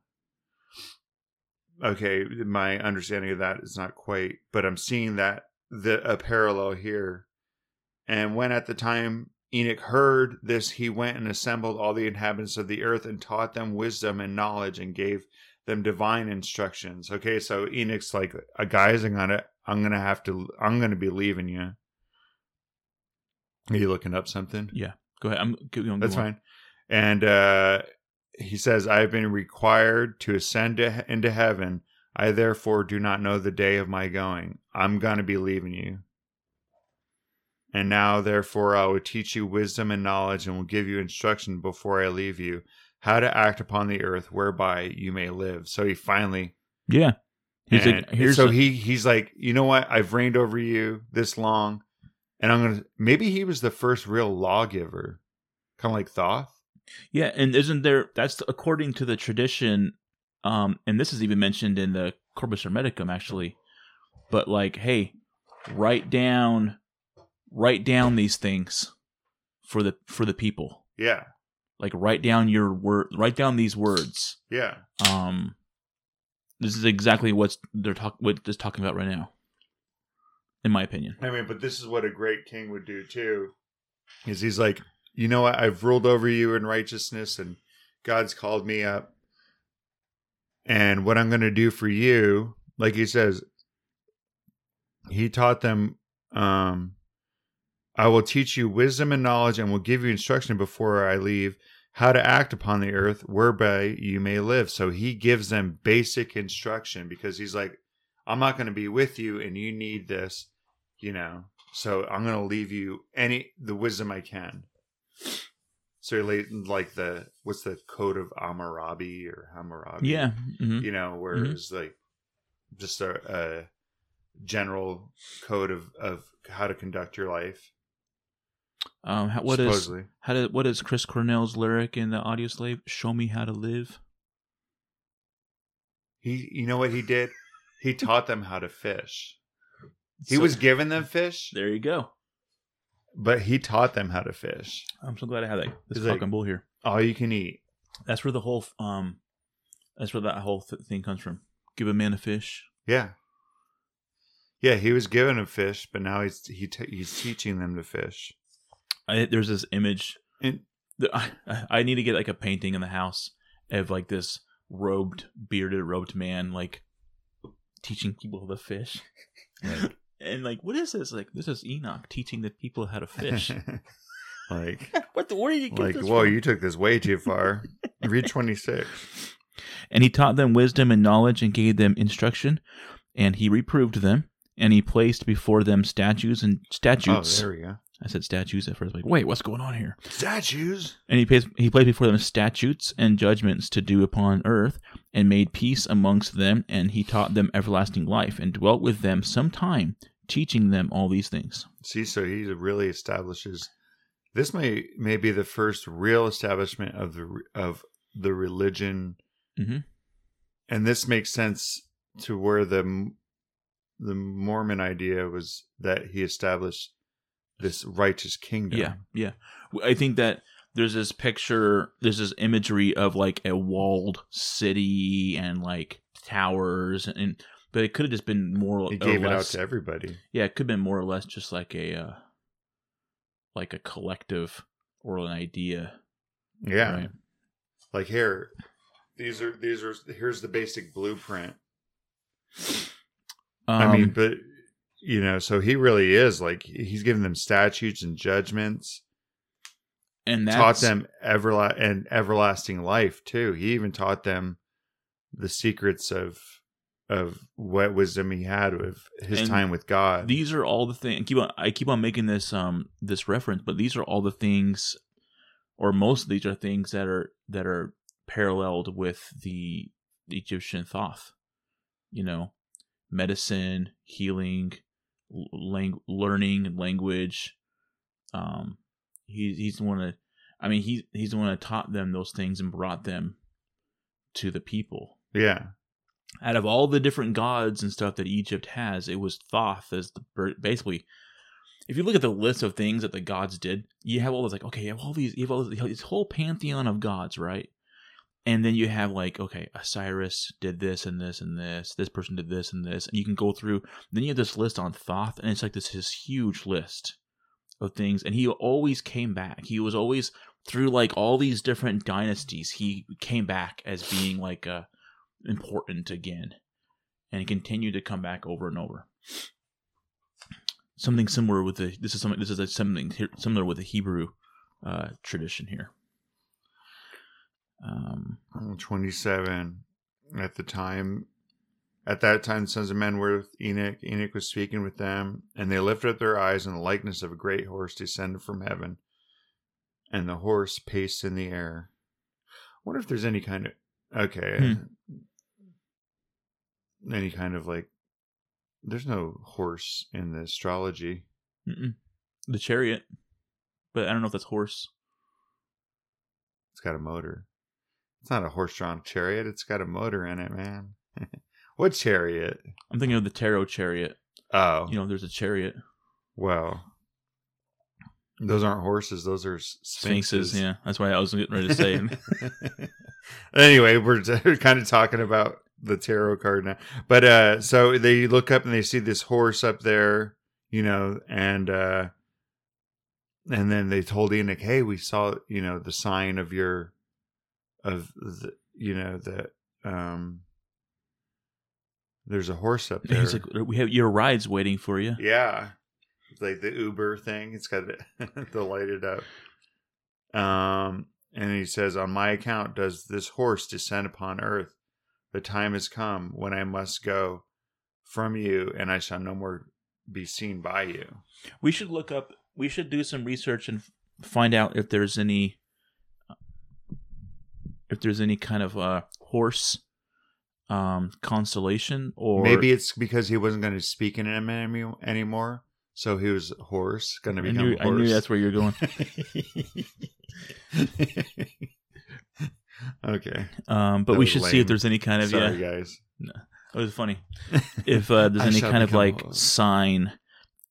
Okay, my understanding of that is not quite, but I'm seeing that the a parallel here. And when at the time Enoch heard this, he went and assembled all the inhabitants of the earth and taught them wisdom and knowledge and gave them divine instructions. Okay, so Enoch's like, "Uh, guys, I'm gonna, I'm gonna have to, I'm gonna be leaving you. Are you looking up something? Yeah, go ahead. I'm going. That's go on. fine. And uh, he says, I have been required to ascend to, into heaven. I therefore do not know the day of my going. I'm going to be leaving you. And now, therefore, I will teach you wisdom and knowledge and will give you instruction before I leave you, how to act upon the earth whereby you may live. So he finally Yeah. He's and like, here's so a- he he's like, you know what? I've reigned over you this long, and I'm gonna. Maybe he was the first real lawgiver, kind of like Thoth. Yeah, and isn't there? That's according to the tradition, um, and this is even mentioned in the Corpus Hermeticum, actually. But like, hey, write down, write down these things for the for the people. Yeah, Like, write down your word, write down these words. yeah, Um, this is exactly what's they're talk what they're talking about right now, in my opinion. I mean, but this is what a great king would do too. Is he's like, you know what? I've ruled over you in righteousness, and God's called me up. And what I'm going to do for you, like he says, he taught them, um, I will teach you wisdom and knowledge, and will give you instruction before I leave how to act upon the earth whereby you may live. So he gives them basic instruction because he's like, I'm not going to be with you, and you need this, you know. So I'm going to leave you any the wisdom I can. So like- like the what's the code of Hammurabi or Hammurabi? Yeah. hmm you know, where Mhm. it's like just a, a general code of of how to conduct your life. Um, how, what is supposedly. how did what is Chris Cornell's lyric in the Audioslave? Show me how to live. he? You know what he did? He taught them how to fish. He So- was giving them fish, There you go. But he taught them how to fish. I'm so glad I had that this It's like- fucking bull here. All you can eat. That's where the whole um, that's where that whole th- thing comes from. Give a man a fish. Yeah. Yeah, he was giving a fish, but now he's he t- he's teaching them to fish. I, there's this image. And I, I need to get like a painting in the house of like this robed, bearded, robed man like teaching people to fish. like, And like, what is this? Like, this is Enoch teaching the people how to fish. like what the? Where did you get like this whoa, from? you took this way too far. Read twenty six. And he taught them wisdom and knowledge and gave them instruction, and he reproved them, and he placed before them statues and Oh, statutes. there we go. I said statues at first. Like, wait, what's going on here? Statues. And he placed, he placed before them statutes and judgments to do upon earth, and made peace amongst them, and he taught them everlasting life, and dwelt with them some time, teaching them all these things. See, so he really establishes. This may may be the first real establishment of the of the religion, Mhm. and this makes sense to where the the Mormon idea was that he established this righteous kingdom. Yeah, yeah. I think that there's this picture, there's this imagery of like a walled city and like towers, and but it could have just been more he gave it out to everybody. yeah, it could have been more or less just like a uh, like a collective or an idea. Yeah, Right. like here, these are these are here's the basic blueprint. I mean, Um, but you know, so he really is like he's giving them statutes and judgments. and taught them everla- and everlasting life too. He even taught them the secrets of of what wisdom he had with his And time with God. these are all the things keep on I keep on making this um this reference, but these are all the things or most of these are things that are that are paralleled with the Egyptian Thoth. You know, medicine, healing, lang- learning, language. Um, He, he's the one that, I mean, he, he's the one that taught them those things and brought them to the people. Yeah. Out of all the different gods and stuff that Egypt has, it was Thoth as the basically. If you look at the list of things that the gods did, you have all this like okay, you have all these, you have all this whole pantheon of gods, right? and then you have like okay osiris did this and this and this this person did this and this and you can go through then you have this list on thoth and it's like this his huge list of things and he always came back he was always through like all these different dynasties he came back as being like uh important again and continue to come back over and over something similar with the this is something this is a, something similar with the hebrew uh tradition here um, 27 at the time. At that time, the sons of men were with Enoch. Enoch was speaking with them, and they lifted up their eyes, and the likeness of a great horse descended from heaven, and the horse paced in the air. I wonder if there's any kind of okay, hmm. Any kind of like. There's no horse in the astrology. Mm-mm. The chariot, but I don't know if that's horse. It's got a motor. It's not a horse-drawn chariot. It's got a motor in it, man. what chariot? I'm thinking of the tarot chariot. Oh, you know, there's a chariot. Well, those aren't horses. Those are sphinxes. sphinxes yeah, that's why I was getting ready to say. anyway, we're kind of talking about the tarot card now. But uh so they look up and they see this horse up there, you know, and uh and then they told Enoch, "Hey, we saw, you know, the sign of your of the you know that um there's a horse up there. He's like, we have your rides waiting for you. Yeah, like the Uber thing. It's got the lighted up. Um, and he says, "On my account does this horse descend upon earth. The time has come when I must go from you, and I shall no more be seen by you." We should look up. We should do some research and find out if there's any if there's any kind of a horse um, constellation or maybe it's because he wasn't going to speak in him any, anymore so he was horse going to become I knew, horse. I knew that's where you're going okay. Um, but that we should lame. see if there's any kind of Sorry, yeah. guys. No, it was funny. If uh, there's any kind of like sign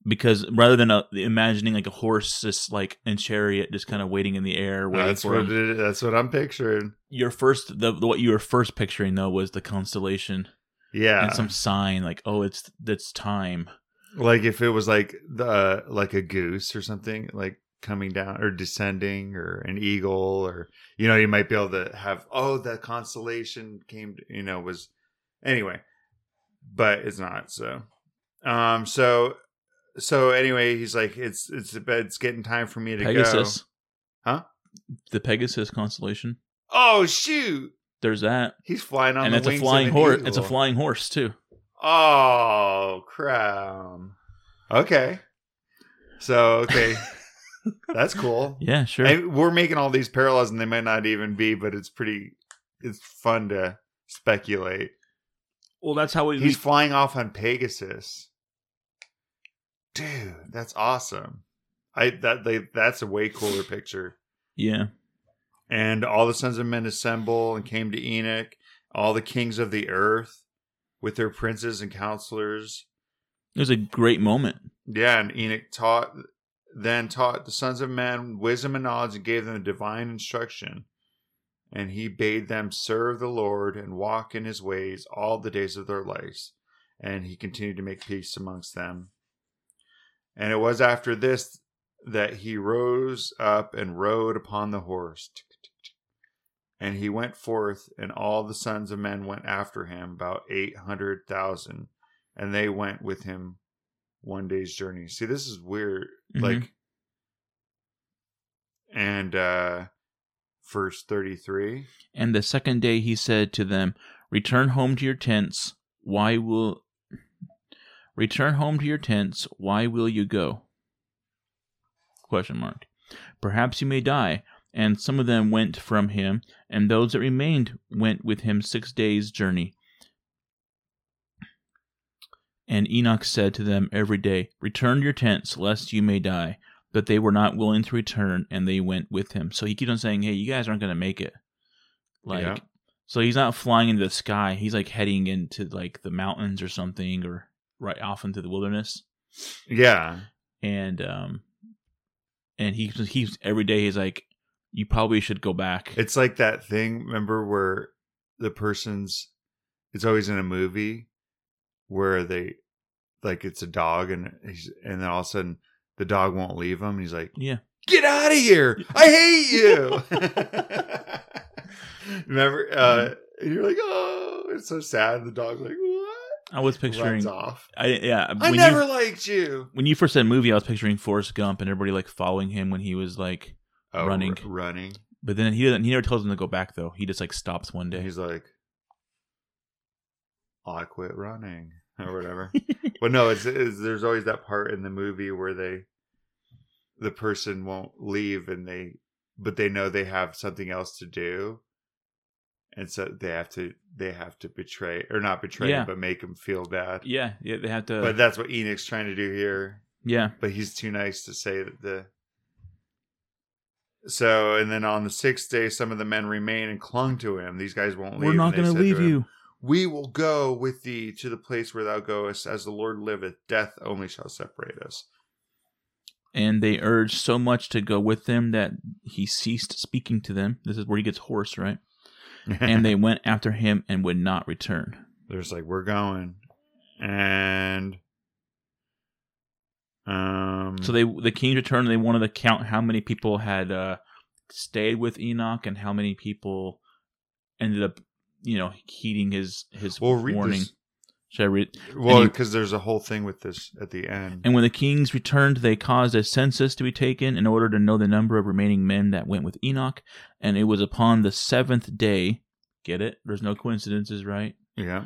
because rather than a, imagining like a horse just like in chariot just kind of waiting in the air waiting that's for what it, that's what i'm picturing. Your first the, what you were first picturing though was the constellation. Yeah. and some sign like oh it's it's time. Like if it was like the like a goose or something like coming down or descending or an eagle or you know you might be able to have oh the constellation came you know was anyway but it's not so um so so anyway, he's like, it's it's it's getting time for me to Pegasus. go. Huh? The Pegasus constellation. Oh shoot! There's that. He's flying on and the it's a flying horse. It's a flying horse too. Oh crown. Okay. So okay. That's cool. Yeah, sure. And we're making all these parallels, and they might not even be, but it's pretty. It's fun to speculate. Well, that's how we. He's we, flying off on Pegasus dude, that's awesome. I that they that's a way cooler picture. Yeah. And all the sons of men assemble and came to Enoch, all the kings of the earth with their princes and counselors. It was a great moment. Yeah, and Enoch taught then taught the sons of men wisdom and knowledge and gave them divine instruction. And he bade them serve the Lord and walk in his ways all the days of their lives. And he continued to make peace amongst them. And it was after this that he rose up and rode upon the horse. And he went forth, and all the sons of men went after him, about 800,000. And they went with him one day's journey. See, this is weird. Mm-hmm. Like, and uh, verse 33. And the second day he said to them, Return home to your tents. Why will Return home to your tents. Why will you go? Question mark. Perhaps you may die. And some of them went from him, and those that remained went with him six days' journey. And Enoch said to them every day, Return to your tents, lest you may die. but they were not willing to return, and they went with him. So he keeps on saying, "Hey, you guys aren't going to make it." Like, Yeah. so he's not flying into the sky. He's like heading into like the mountains or something, or right off into the wilderness. Yeah. And um, and he he's every day he's like, "You probably should go back." It's like that thing, remember, where the person's, it's always in a movie where they, like, it's a dog and he's, and then all of a sudden the dog won't leave him. He's like, yeah, get out of here. I hate you. remember? Uh, and you're like, oh, it's so sad. The dog's like, what? I was picturing. Runs off. I yeah. I never you, liked you. when you first said movie, I was picturing Forrest Gump and everybody like following him when he was like. Oh, Running. r- running. But then he doesn't. He never tells him to go back though. He just like stops one day. he's like, I quit running or whatever. but no, it's, it's there's always that part in the movie where they, the person won't leave and they, but they know they have something else to do, and so they have to they have to betray or not betray Yeah. him, but make him feel bad. Yeah, yeah. They have to. But that's what Enoch's trying to do here. yeah, But he's too nice to say that the. So and then on the sixth day, some of the men remain and clung to him. These guys won't leave. we're not going to leave him, you. We will go with thee to the place where thou goest, as the Lord liveth. Death only shall separate us. And they urged so much to go with them that he ceased speaking to them. This is where he gets hoarse, right? And they went after him and would not return. there's like we're going, and um. So they the kings returned. and They wanted to count how many people had uh, stayed with Enoch and how many people ended up, you know, heeding his his Well, warning. Should I read? well, because there's a whole thing with this at the end. And when the kings returned, they caused a census to be taken in order to know the number of remaining men that went with Enoch. And it was upon the seventh day. Get it? There's no coincidences, right? yeah,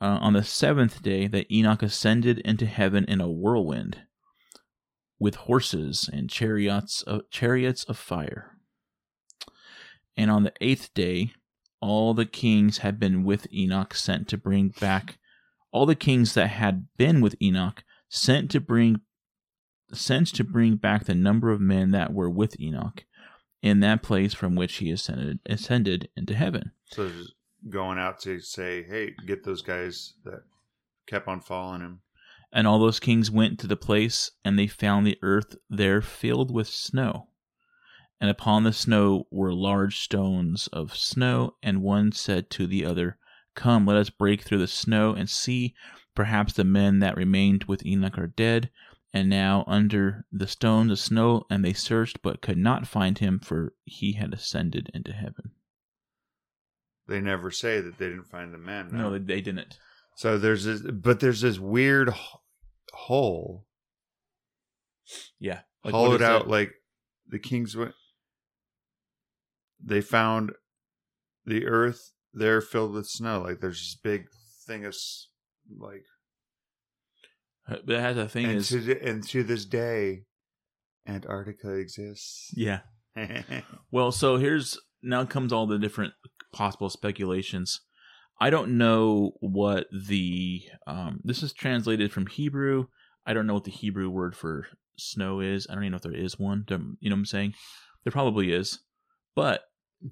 Uh, on the seventh day that Enoch ascended into heaven in a whirlwind, with horses and chariots of, chariots of fire. And on the eighth day, all the kings had been with Enoch sent to bring back all the kings that had been with Enoch sent to bring sent to bring back the number of men that were with Enoch in that place from which he ascended ascended into heaven. so just going out to say, hey, get those guys that kept on following him. And all those kings went to the place, and they found the earth there filled with snow. And upon the snow were large stones of snow, and one said to the other, Come, let us break through the snow and see. Perhaps the men that remained with Enoch are dead, and now under the stones of snow, and they searched, but could not find him, for he had ascended into heaven. They never say that they didn't find the men. No, they, they didn't. So there's this, but there's this weird hole Yeah. Like, hollowed out, like the kings. They found the earth there filled with snow. Like there's this big thing of like, But it has a thing and is, to, the- and to this day, Antarctica exists. yeah. Well, so here's now comes all the different possible speculations. I don't know what the um, this is translated from Hebrew. I don't know what the Hebrew word for snow is. I don't even know if there is one. You know what I'm saying? There probably is, but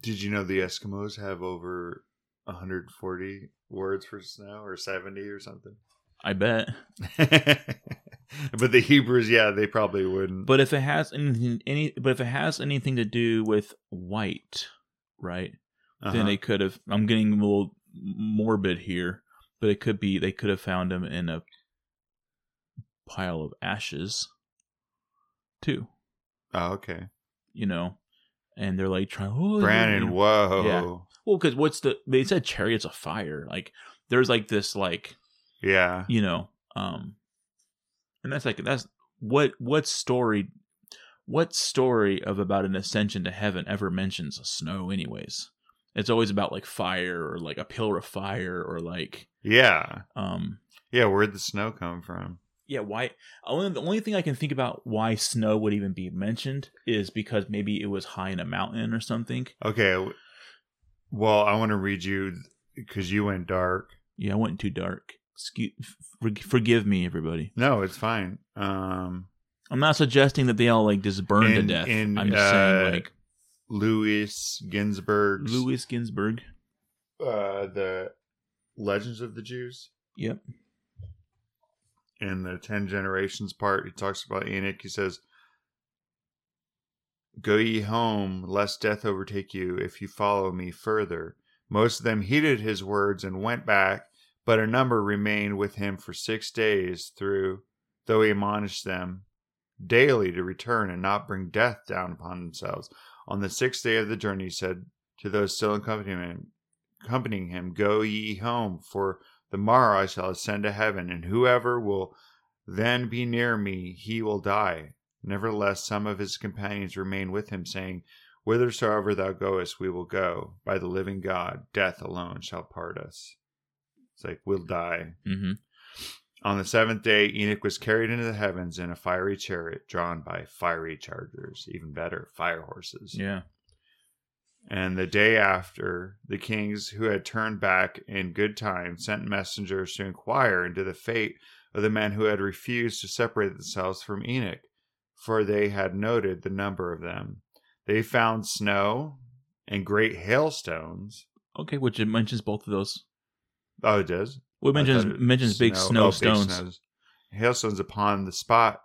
Did you know the Eskimos have over 140 words for snow or 70 or something? I bet. but the Hebrews, yeah, they probably wouldn't. But if it has anything, any, but if it has anything to do with white, right? Uh-huh. Then they could have. I'm getting a little morbid here, but it could be they could have found him in a pile of ashes, too. oh, okay. You know, and they're like trying. Oh, Brandon, you know. whoa. Yeah. Well, because what's the? They said chariots of fire. Like there's like this, like Yeah. you know, um, and that's like that's what what story, what story of about an ascension to heaven ever mentions snow? Anyways, it's always about like fire or like a pillar of fire or like Yeah. um Yeah. Where'd the snow come from? Yeah why only the only thing I can think about why snow would even be mentioned is because maybe it was high in a mountain or something. Okay. Well, I want to read you because you went dark. Yeah, I went too dark. Excuse, for, forgive me, everybody. No, it's fine. Um, I'm not suggesting that they all like just burn to death. in, I'm just uh, saying like Louis Ginzberg's Louis Ginsburg. uh, the Legends of the Jews Yep. In the Ten Generations part. He talks about Enoch. He says, "Go ye home, lest death overtake you, if you follow me further." Most of them heeded his words and went back, but a number remained with him for six days. Through, though he admonished them daily to return and not bring death down upon themselves. On the sixth day of the journey, he said to those still accompanying him, accompanying him, Go ye home, for the morrow I shall ascend to heaven, and whoever will then be near me, he will die. Nevertheless, some of his companions remained with him, saying, Whithersoever thou goest, we will go. By the living God, death alone shall part us. It's like, we'll die. Mm-hmm. On the seventh day, Enoch was carried into the heavens in a fiery chariot drawn by fiery chargers, even better, fire horses. Yeah. And the day after, the kings who had turned back in good time sent messengers to inquire into the fate of the men who had refused to separate themselves from Enoch, for they had noted the number of them. They found snow and great hailstones. Okay, which it mentions both of those. Oh, it does? Well, it mentions it- mentions big snow oh, big stones. snows. Hailstones upon the spot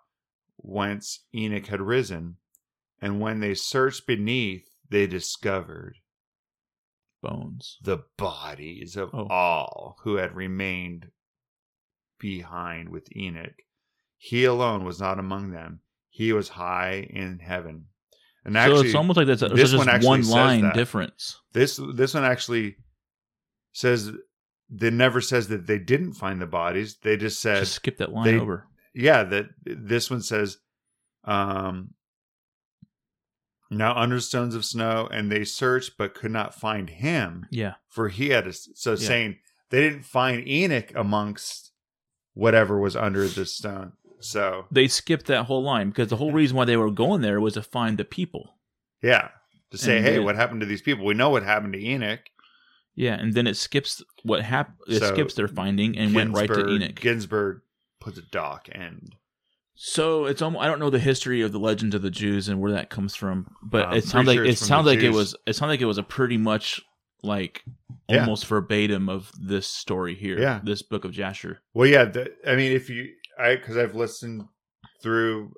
whence Enoch had risen. And when they searched beneath, they discovered Bones. the bodies of Oh. all who had remained behind with Enoch. He alone was not among them. He was high in heaven. And so actually, it's almost like that's a, this so one just actually one says line that. difference. this this one actually says they never says that they didn't find the bodies. They just said Just skip that line they- over. yeah that this one says um now under stones of snow and they searched but could not find him Yeah. for he had a, so Yeah. saying they didn't find enoch amongst whatever was under the stone so They skipped that whole line because the whole reason why they were going there was to find the people. yeah to say And hey what happened to these people we know what happened to enoch Yeah, and then it skips what happened. It So, skips their finding and went right to Enoch. ginzberg put the dock end So it's almost, I don't know the history of the legend of the Jews and where that comes from, but I'm it sounds like sure it sounds like it was it sounds like it was a pretty much like Yeah. almost verbatim of this story here. Yeah. this book of Jasher. Well, yeah. The, I mean, if you, I because I've listened through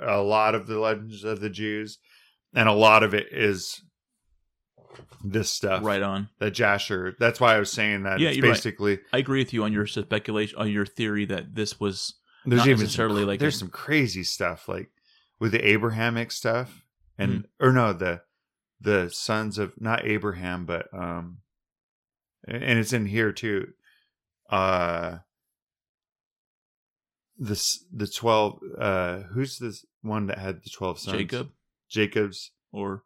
a lot of the legends of the Jews, and a lot of it is this stuff, Right on. The Jasher. That's why I was saying that. Yeah, it's you're right. basically I agree with you on your speculation on your theory that this was there's Not even necessarily some, like there's a- some crazy stuff like with the Abrahamic stuff, and Hmm. or no the the sons of not Abraham, but um, and it's in here too. Uh, this the twelve. Uh, who's this one that had the twelve sons? Jacob Jacob's or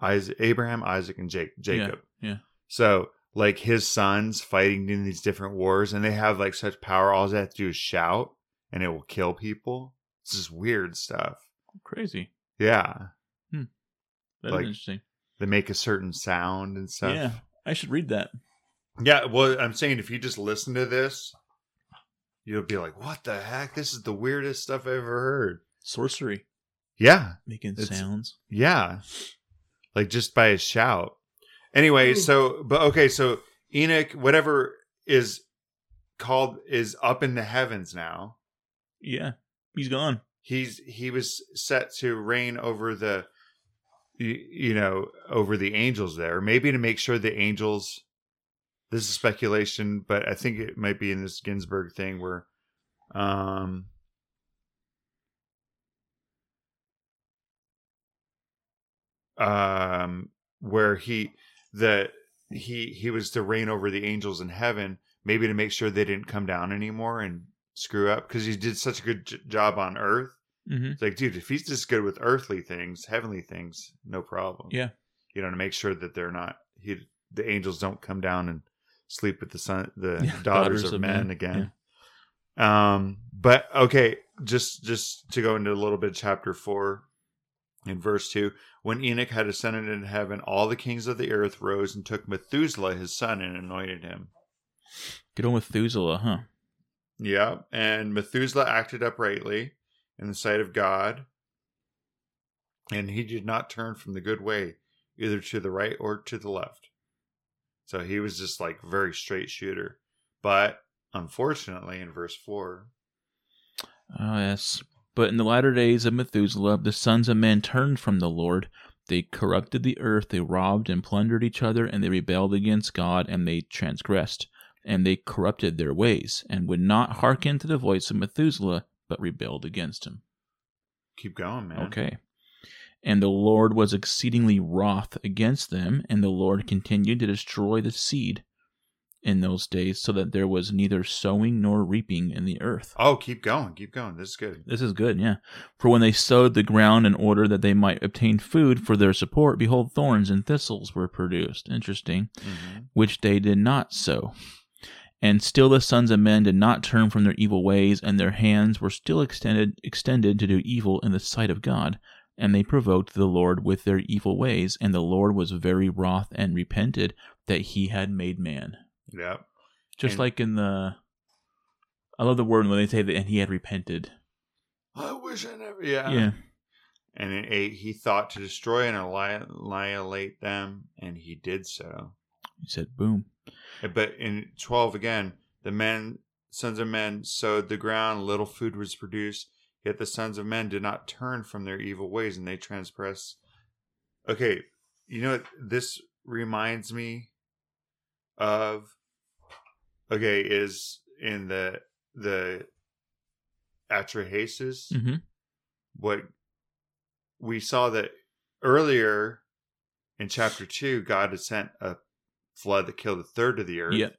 Isaac, Abraham, Isaac, and Jake, Jacob. yeah. So like his sons fighting in these different wars, and they have like such power. All they have to do is shout, and it will kill people. It's just weird stuff. crazy. Yeah, hmm. That's Like- interesting. they make a certain sound and stuff. Yeah, I should read that. Yeah, well, I'm saying if you just listen to this, you'll be like, "What the heck? This is the weirdest stuff I've ever heard." Sorcery, Yeah, making sounds. yeah, like just by a shout. Anyway, so but okay, so Enoch, whatever is called, is up in the heavens now. Yeah, he's gone. He's he was set to reign over the, you, you know, over the angels there. Maybe to make sure the angels. This is speculation, but I think it might be in this Ginzberg thing where, um, um, where he the he he was to reign over the angels in heaven, maybe to make sure they didn't come down anymore and screw up because he did such a good j- job on Earth. hmm It's like, dude, if he's just good with earthly things, heavenly things, no problem. Yeah. you know, to make sure that they're not he the angels don't come down and sleep with the son the Yeah, daughters, of, men, again. Um, but okay, just just to go into a little bit, of chapter four, in verse two, when Enoch had ascended into heaven, all the kings of the earth rose and took Methuselah his son and anointed him. Get on with Methuselah, huh? Yeah, and Methuselah acted uprightly in the sight of God, and he did not turn from the good way, either to the right or to the left. So he was just like very straight shooter. But unfortunately, in verse 4, Oh, yes. But in the latter days of Methuselah, the sons of men turned from the Lord. They corrupted the earth, they robbed and plundered each other, and they rebelled against God, and they transgressed. And they corrupted their ways, and would not hearken to the voice of Methuselah, but rebelled against him. keep going, man. Okay. And the Lord was exceedingly wroth against them, and the Lord continued to destroy the seed in those days, so that there was neither sowing nor reaping in the earth. Oh, keep going. Keep going. This is good. This is good, yeah. For when they sowed the ground in order that they might obtain food for their support, behold, thorns and thistles were produced. Interesting. Mhm. Which they did not sow. And still the sons of men did not turn from their evil ways, and their hands were still extended extended to do evil in the sight of God. And they provoked the Lord with their evil ways, and the Lord was very wroth and repented that he had made man. Yep. Just And- like in the I love the word when they say that and he had repented. I wish I never. Yeah. yeah. And in eight, he thought to destroy and annihilate them, and he did so. He said, "Boom." Eh, but in 12 again, the men, sons of men, sowed the ground, little food was produced, yet the sons of men did not turn from their evil ways, and they transgress. Okay, you know what this reminds me of? Okay, is in the the Atrahasis, hmm what we saw that earlier in chapter two, God had sent a flood that killed a third of the earth. Yep.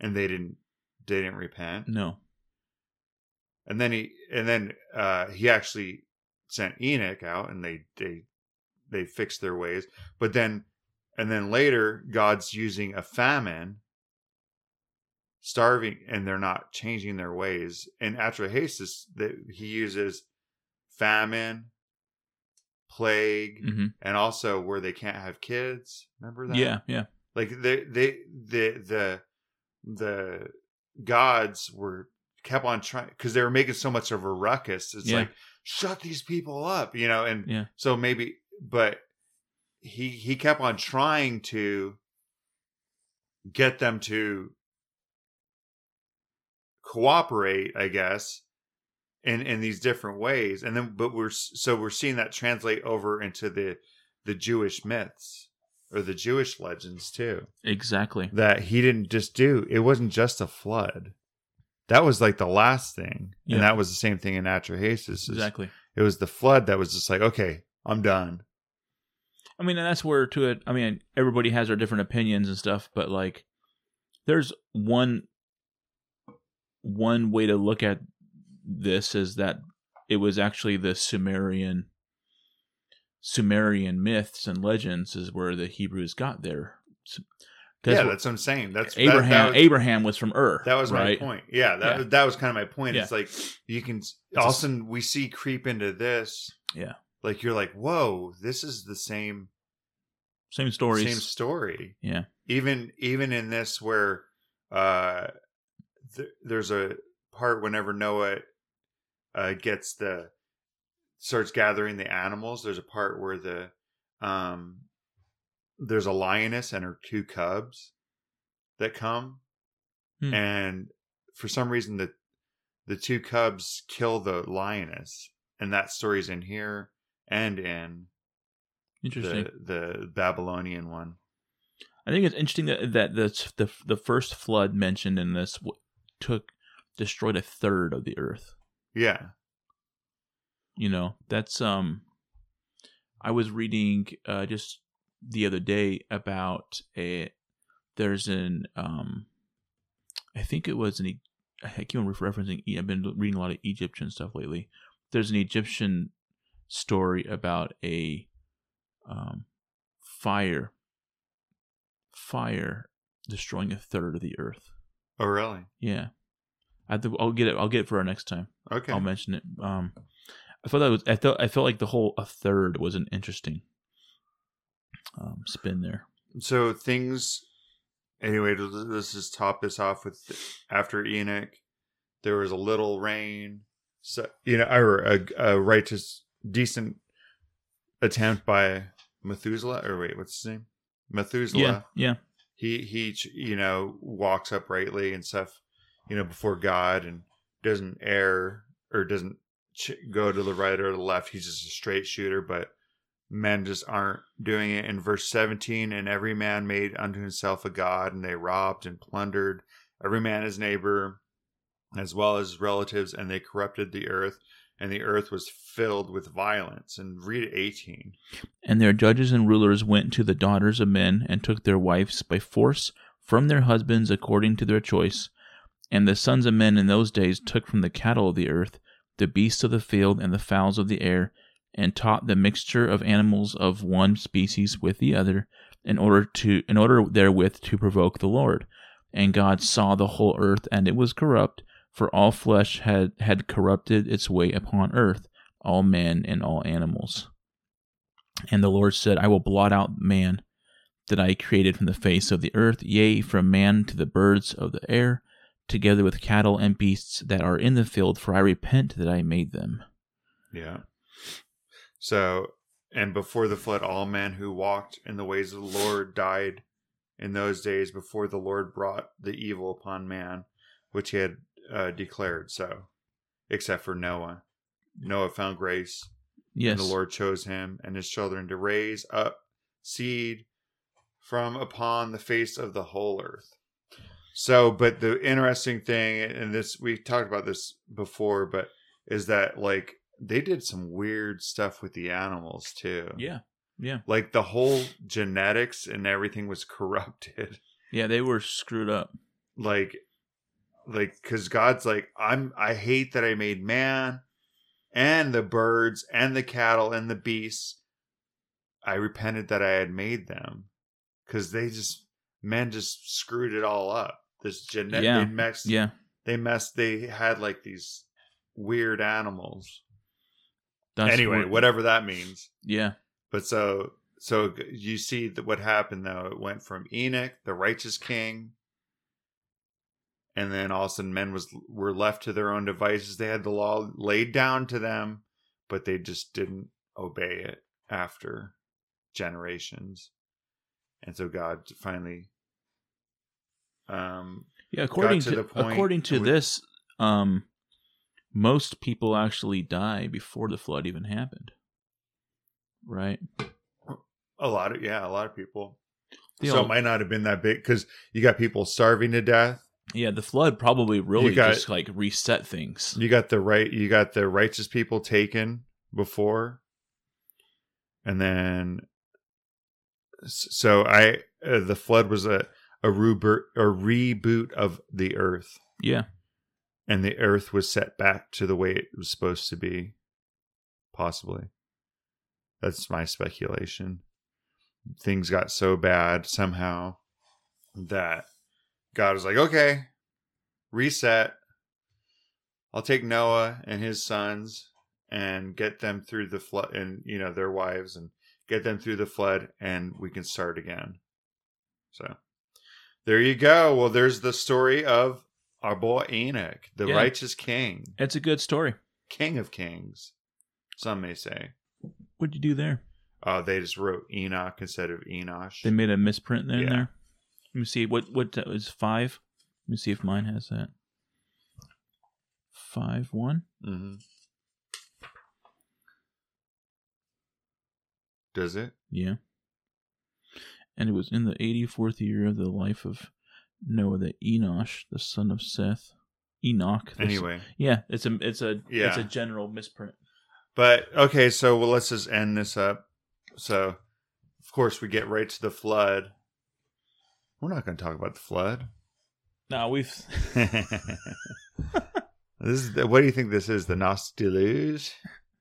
And they didn't they didn't repent. No. And then he and then uh he actually sent Enoch out and they they they fixed their ways. But then and then later God's using a famine starving and they're not changing their ways. In Atrahasis that he uses famine, plague, hmm and also where they can't have kids. Remember that? Yeah. Yeah. like they they the the the gods were kept on trying because they were making so much of a ruckus it's Yeah. like shut these people up you know and Yeah. so maybe but he he kept on trying to get them to cooperate i guess in in these different ways and then but we're so we're seeing that translate over into the the jewish myths or the jewish legends too Exactly. that he didn't just do it wasn't just a flood that was like the last thing Yeah. and that was the same thing in atrahasis Exactly. it was the flood that was just like okay i'm done I mean, and that's where to it. I mean, everybody has their different opinions and stuff, but like, there's one one way to look at this is that it was actually the Sumerian Sumerian myths and legends is where the Hebrews got their. yeah that's what i'm saying that's that- Abraham. that, was, Abraham was from Ur. that was right? my point yeah that, Yeah. that was kind of my point Yeah. it's like you can a all of a sudden we see creep into this Yeah. like you're like whoa this is the same Same story, same story Yeah. even even in this where uh th- there's a part whenever noah uh gets the starts gathering the animals there's a part where the um there's a lioness and her two cubs that come Hmm. and for some reason the the two cubs kill the lioness and that story's in here and in Interesting. the the babylonian one I think it's interesting that that the the, the first flood mentioned in this took destroyed a third of the earth. yeah You know, that's um. I was reading uh, just the other day about a there's an um, I think it was an I keep on referencing. I've been reading a lot of Egyptian stuff lately. There's an Egyptian story about a um, fire fire destroying a third of the earth. Oh really Yeah, I to, I'll get it. I'll get it for our next time. okay I'll mention it. Um, I thought that was. I thought I felt like the whole a third was an interesting um, spin there. so things anyway let's just top this off with after enoch there was a little rain so you know, or a, a righteous, decent attempt by Methuselah, or wait, what's his name? Methuselah. Yeah, yeah, He he, you know, walks uprightly and stuff, you know, before God and doesn't err or doesn't ch- go to the right or the left. He's just a straight shooter, but men just aren't doing it. In verse 17, and every man made unto himself a god, and they robbed and plundered every man his neighbor, as well as relatives, and they corrupted the earth, and the earth was filled with violence. And read 18. And their judges and rulers went to the daughters of men and took their wives by force from their husbands according to their choice. And the sons of men in those days took from the cattle of the earth, the beasts of the field, and the fowls of the air, and taught the mixture of animals of one species with the other, in order to in order therewith to provoke the Lord. And God saw the whole earth, and it was corrupt, for all flesh had, had corrupted its way upon earth, all men and all animals. And the Lord said, I will blot out man that I created from the face of the earth, yea, from man to the birds of the air, together with cattle and beasts that are in the field, for I repent that I made them. Yeah. So, and before the flood, all men who walked in the ways of the Lord died in those days before the Lord brought the evil upon man, which he had uh, declared so, except for Noah. Noah found grace, Yes. and the Lord chose him and his children to raise up seed from upon the face of the whole earth. So, but the interesting thing, and this we talked about this before, but is that like they did some weird stuff with the animals too. Yeah. Yeah. Like the whole genetics and everything was corrupted. Yeah, they were screwed up. Like, like because God's like, I'm I hate that I made man and the birds and the cattle and the beasts. I repented that I had made them because they just men just screwed it all up. This genetic Yeah. they messed Yeah. they messed they had like these weird animals. That's anyway, what- whatever that means. Yeah. But so so you see that what happened though. It went from Enoch, the righteous king, and then all of a sudden men was were left to their own devices. They had the law laid down to them, but they just didn't obey it after generations. And so God finally um Yeah, according to to, the point according to with- this, um, most people actually die before the flood even happened. Right? a lot of yeah, a lot of people. They so all- it might not have been that big because you got people starving to death. Yeah, the flood probably really got- just like reset things. You got the right. You got the righteous people taken before, and then so I uh, the flood was a a reboot a reboot of the earth, Yeah, and the earth was set back to the way it was supposed to be. Possibly, that's my speculation. Things got so bad somehow that God was like, okay, reset. I'll take Noah and his sons and get them through the flood and, you know, their wives and get them through the flood and we can start again. So there you go. Well, there's the story of our boy Enoch, the Yeah. righteous king, it's a good story. king of kings, some may say. What'd you do there? Uh, they just wrote Enoch instead of Enosh. They made a misprint there. in Yeah. there. Let me see. What what that was five? Let me see if mine has that. Five one. hmm Does it? Yeah. And it was in the 84th year of the life of Noah that Enosh, the son of Seth, Enoch. Anyway. yeah, it's a it's a it's a general misprint. But okay, so well, let's just end this up. So, of course, we get right to the flood. We're not going to talk about the flood. No, we've this is the, what do you think this is? The Nos deluge?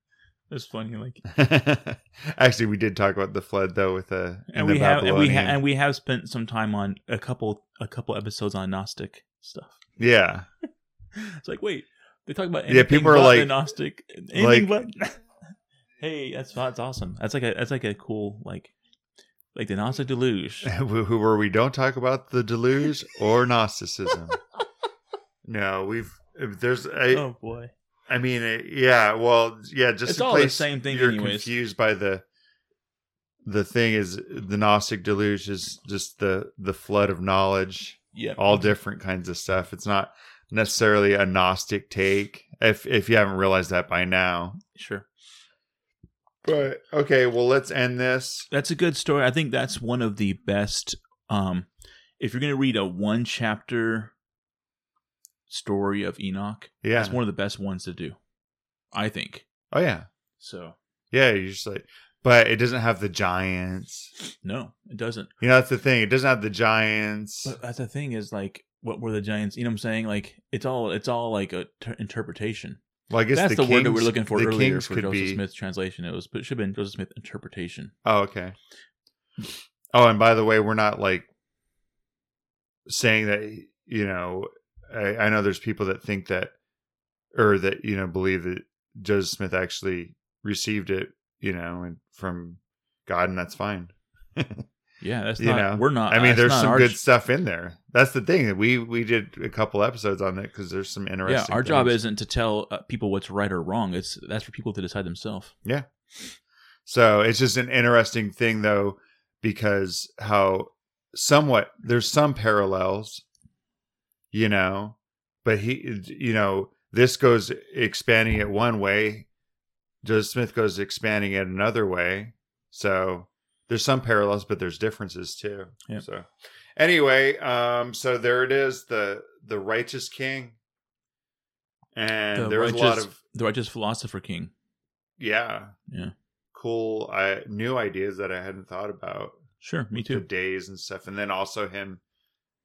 it's funny like Actually, we did talk about the flood though with uh, the and the we have and we ha- and we have spent some time on a couple a couple episodes on Gnostic stuff. yeah. It's like wait, they talk about Yeah, people are like- the Gnostic anything like- but Hey, that's that's awesome. That's like a that's like a cool like like the Gnostic deluge. where we don't talk about the deluge or Gnosticism. no, we've there's a oh boy. I mean, it, yeah. Well, yeah. Just It's all the same thing You're anyways. confused by the the thing is the Gnostic deluge is just the the flood of knowledge, Yeah. all different kinds of stuff. It's not necessarily a Gnostic take. If if you haven't realized that by now, Sure. But okay. Well, let's end this. That's a good story. I think that's one of the best. Um, if you're going to read a one chapter story of Enoch, Yeah. it's one of the best ones to do. I think Oh yeah. so. Yeah. You're just like, but it doesn't have the giants. No, it doesn't. You know, that's the thing. It doesn't have the giants. But that's the thing is like, what were the giants? You know what I'm saying? Like, it's all it's all like a ter- interpretation. Well, I guess That's the, word that we're looking for earlier kings for Joseph be- Smith's translation. It was, but it should have been Joseph Smith interpretation. Oh, okay. Oh, and by the way, we're not like saying that you know. I, I know there's people that think that, or that you know believe that Joseph Smith actually received it, you know, and from God, and that's fine. Yeah, that's You not. know, we're not. I mean, there's some good stuff in there. That's the thing. We we did a couple episodes on it because there's some interesting. Yeah, our job isn't to tell uh, people what's right or wrong. It's that's for people to decide themselves. Yeah. So it's just an interesting thing though, because how somewhat there's some parallels, you know, but he, you know, this goes expanding it one way, Joseph Smith goes expanding it another way. So there's some parallels, but there's differences too. Yep. So anyway, um, so there it is, the the righteous king. And The there was a lot righteous- of The righteous philosopher king. yeah, Yeah, cool I, new ideas that I hadn't thought about. sure, me The too. days and stuff, and then also him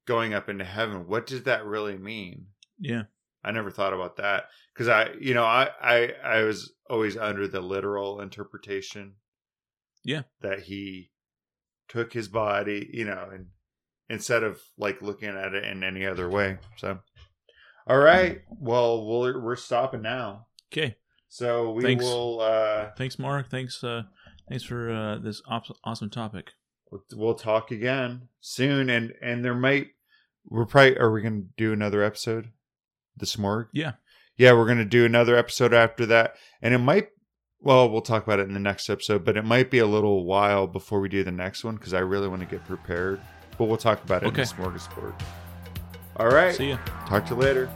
going up into heaven. What did that really mean? Yeah, I never thought about that because I, you know, I, I, I was always under the literal interpretation. Yeah. that he took his body, you know, and instead of like looking at it in any other way. So, all right, well, we're we're stopping now. okay. So we Thanks. will. uh Thanks, Mark. Thanks, uh, thanks for uh, this op- awesome topic. we'll, we'll talk again soon and and there might we're probably are we gonna do another episode the smorg Yeah. yeah we're gonna do another episode after that and it might well we'll talk about it in the next episode but it might be a little while before we do the next one because i really want to get prepared but we'll talk about it Okay. in the smorgasbord all right See ya. talk to you later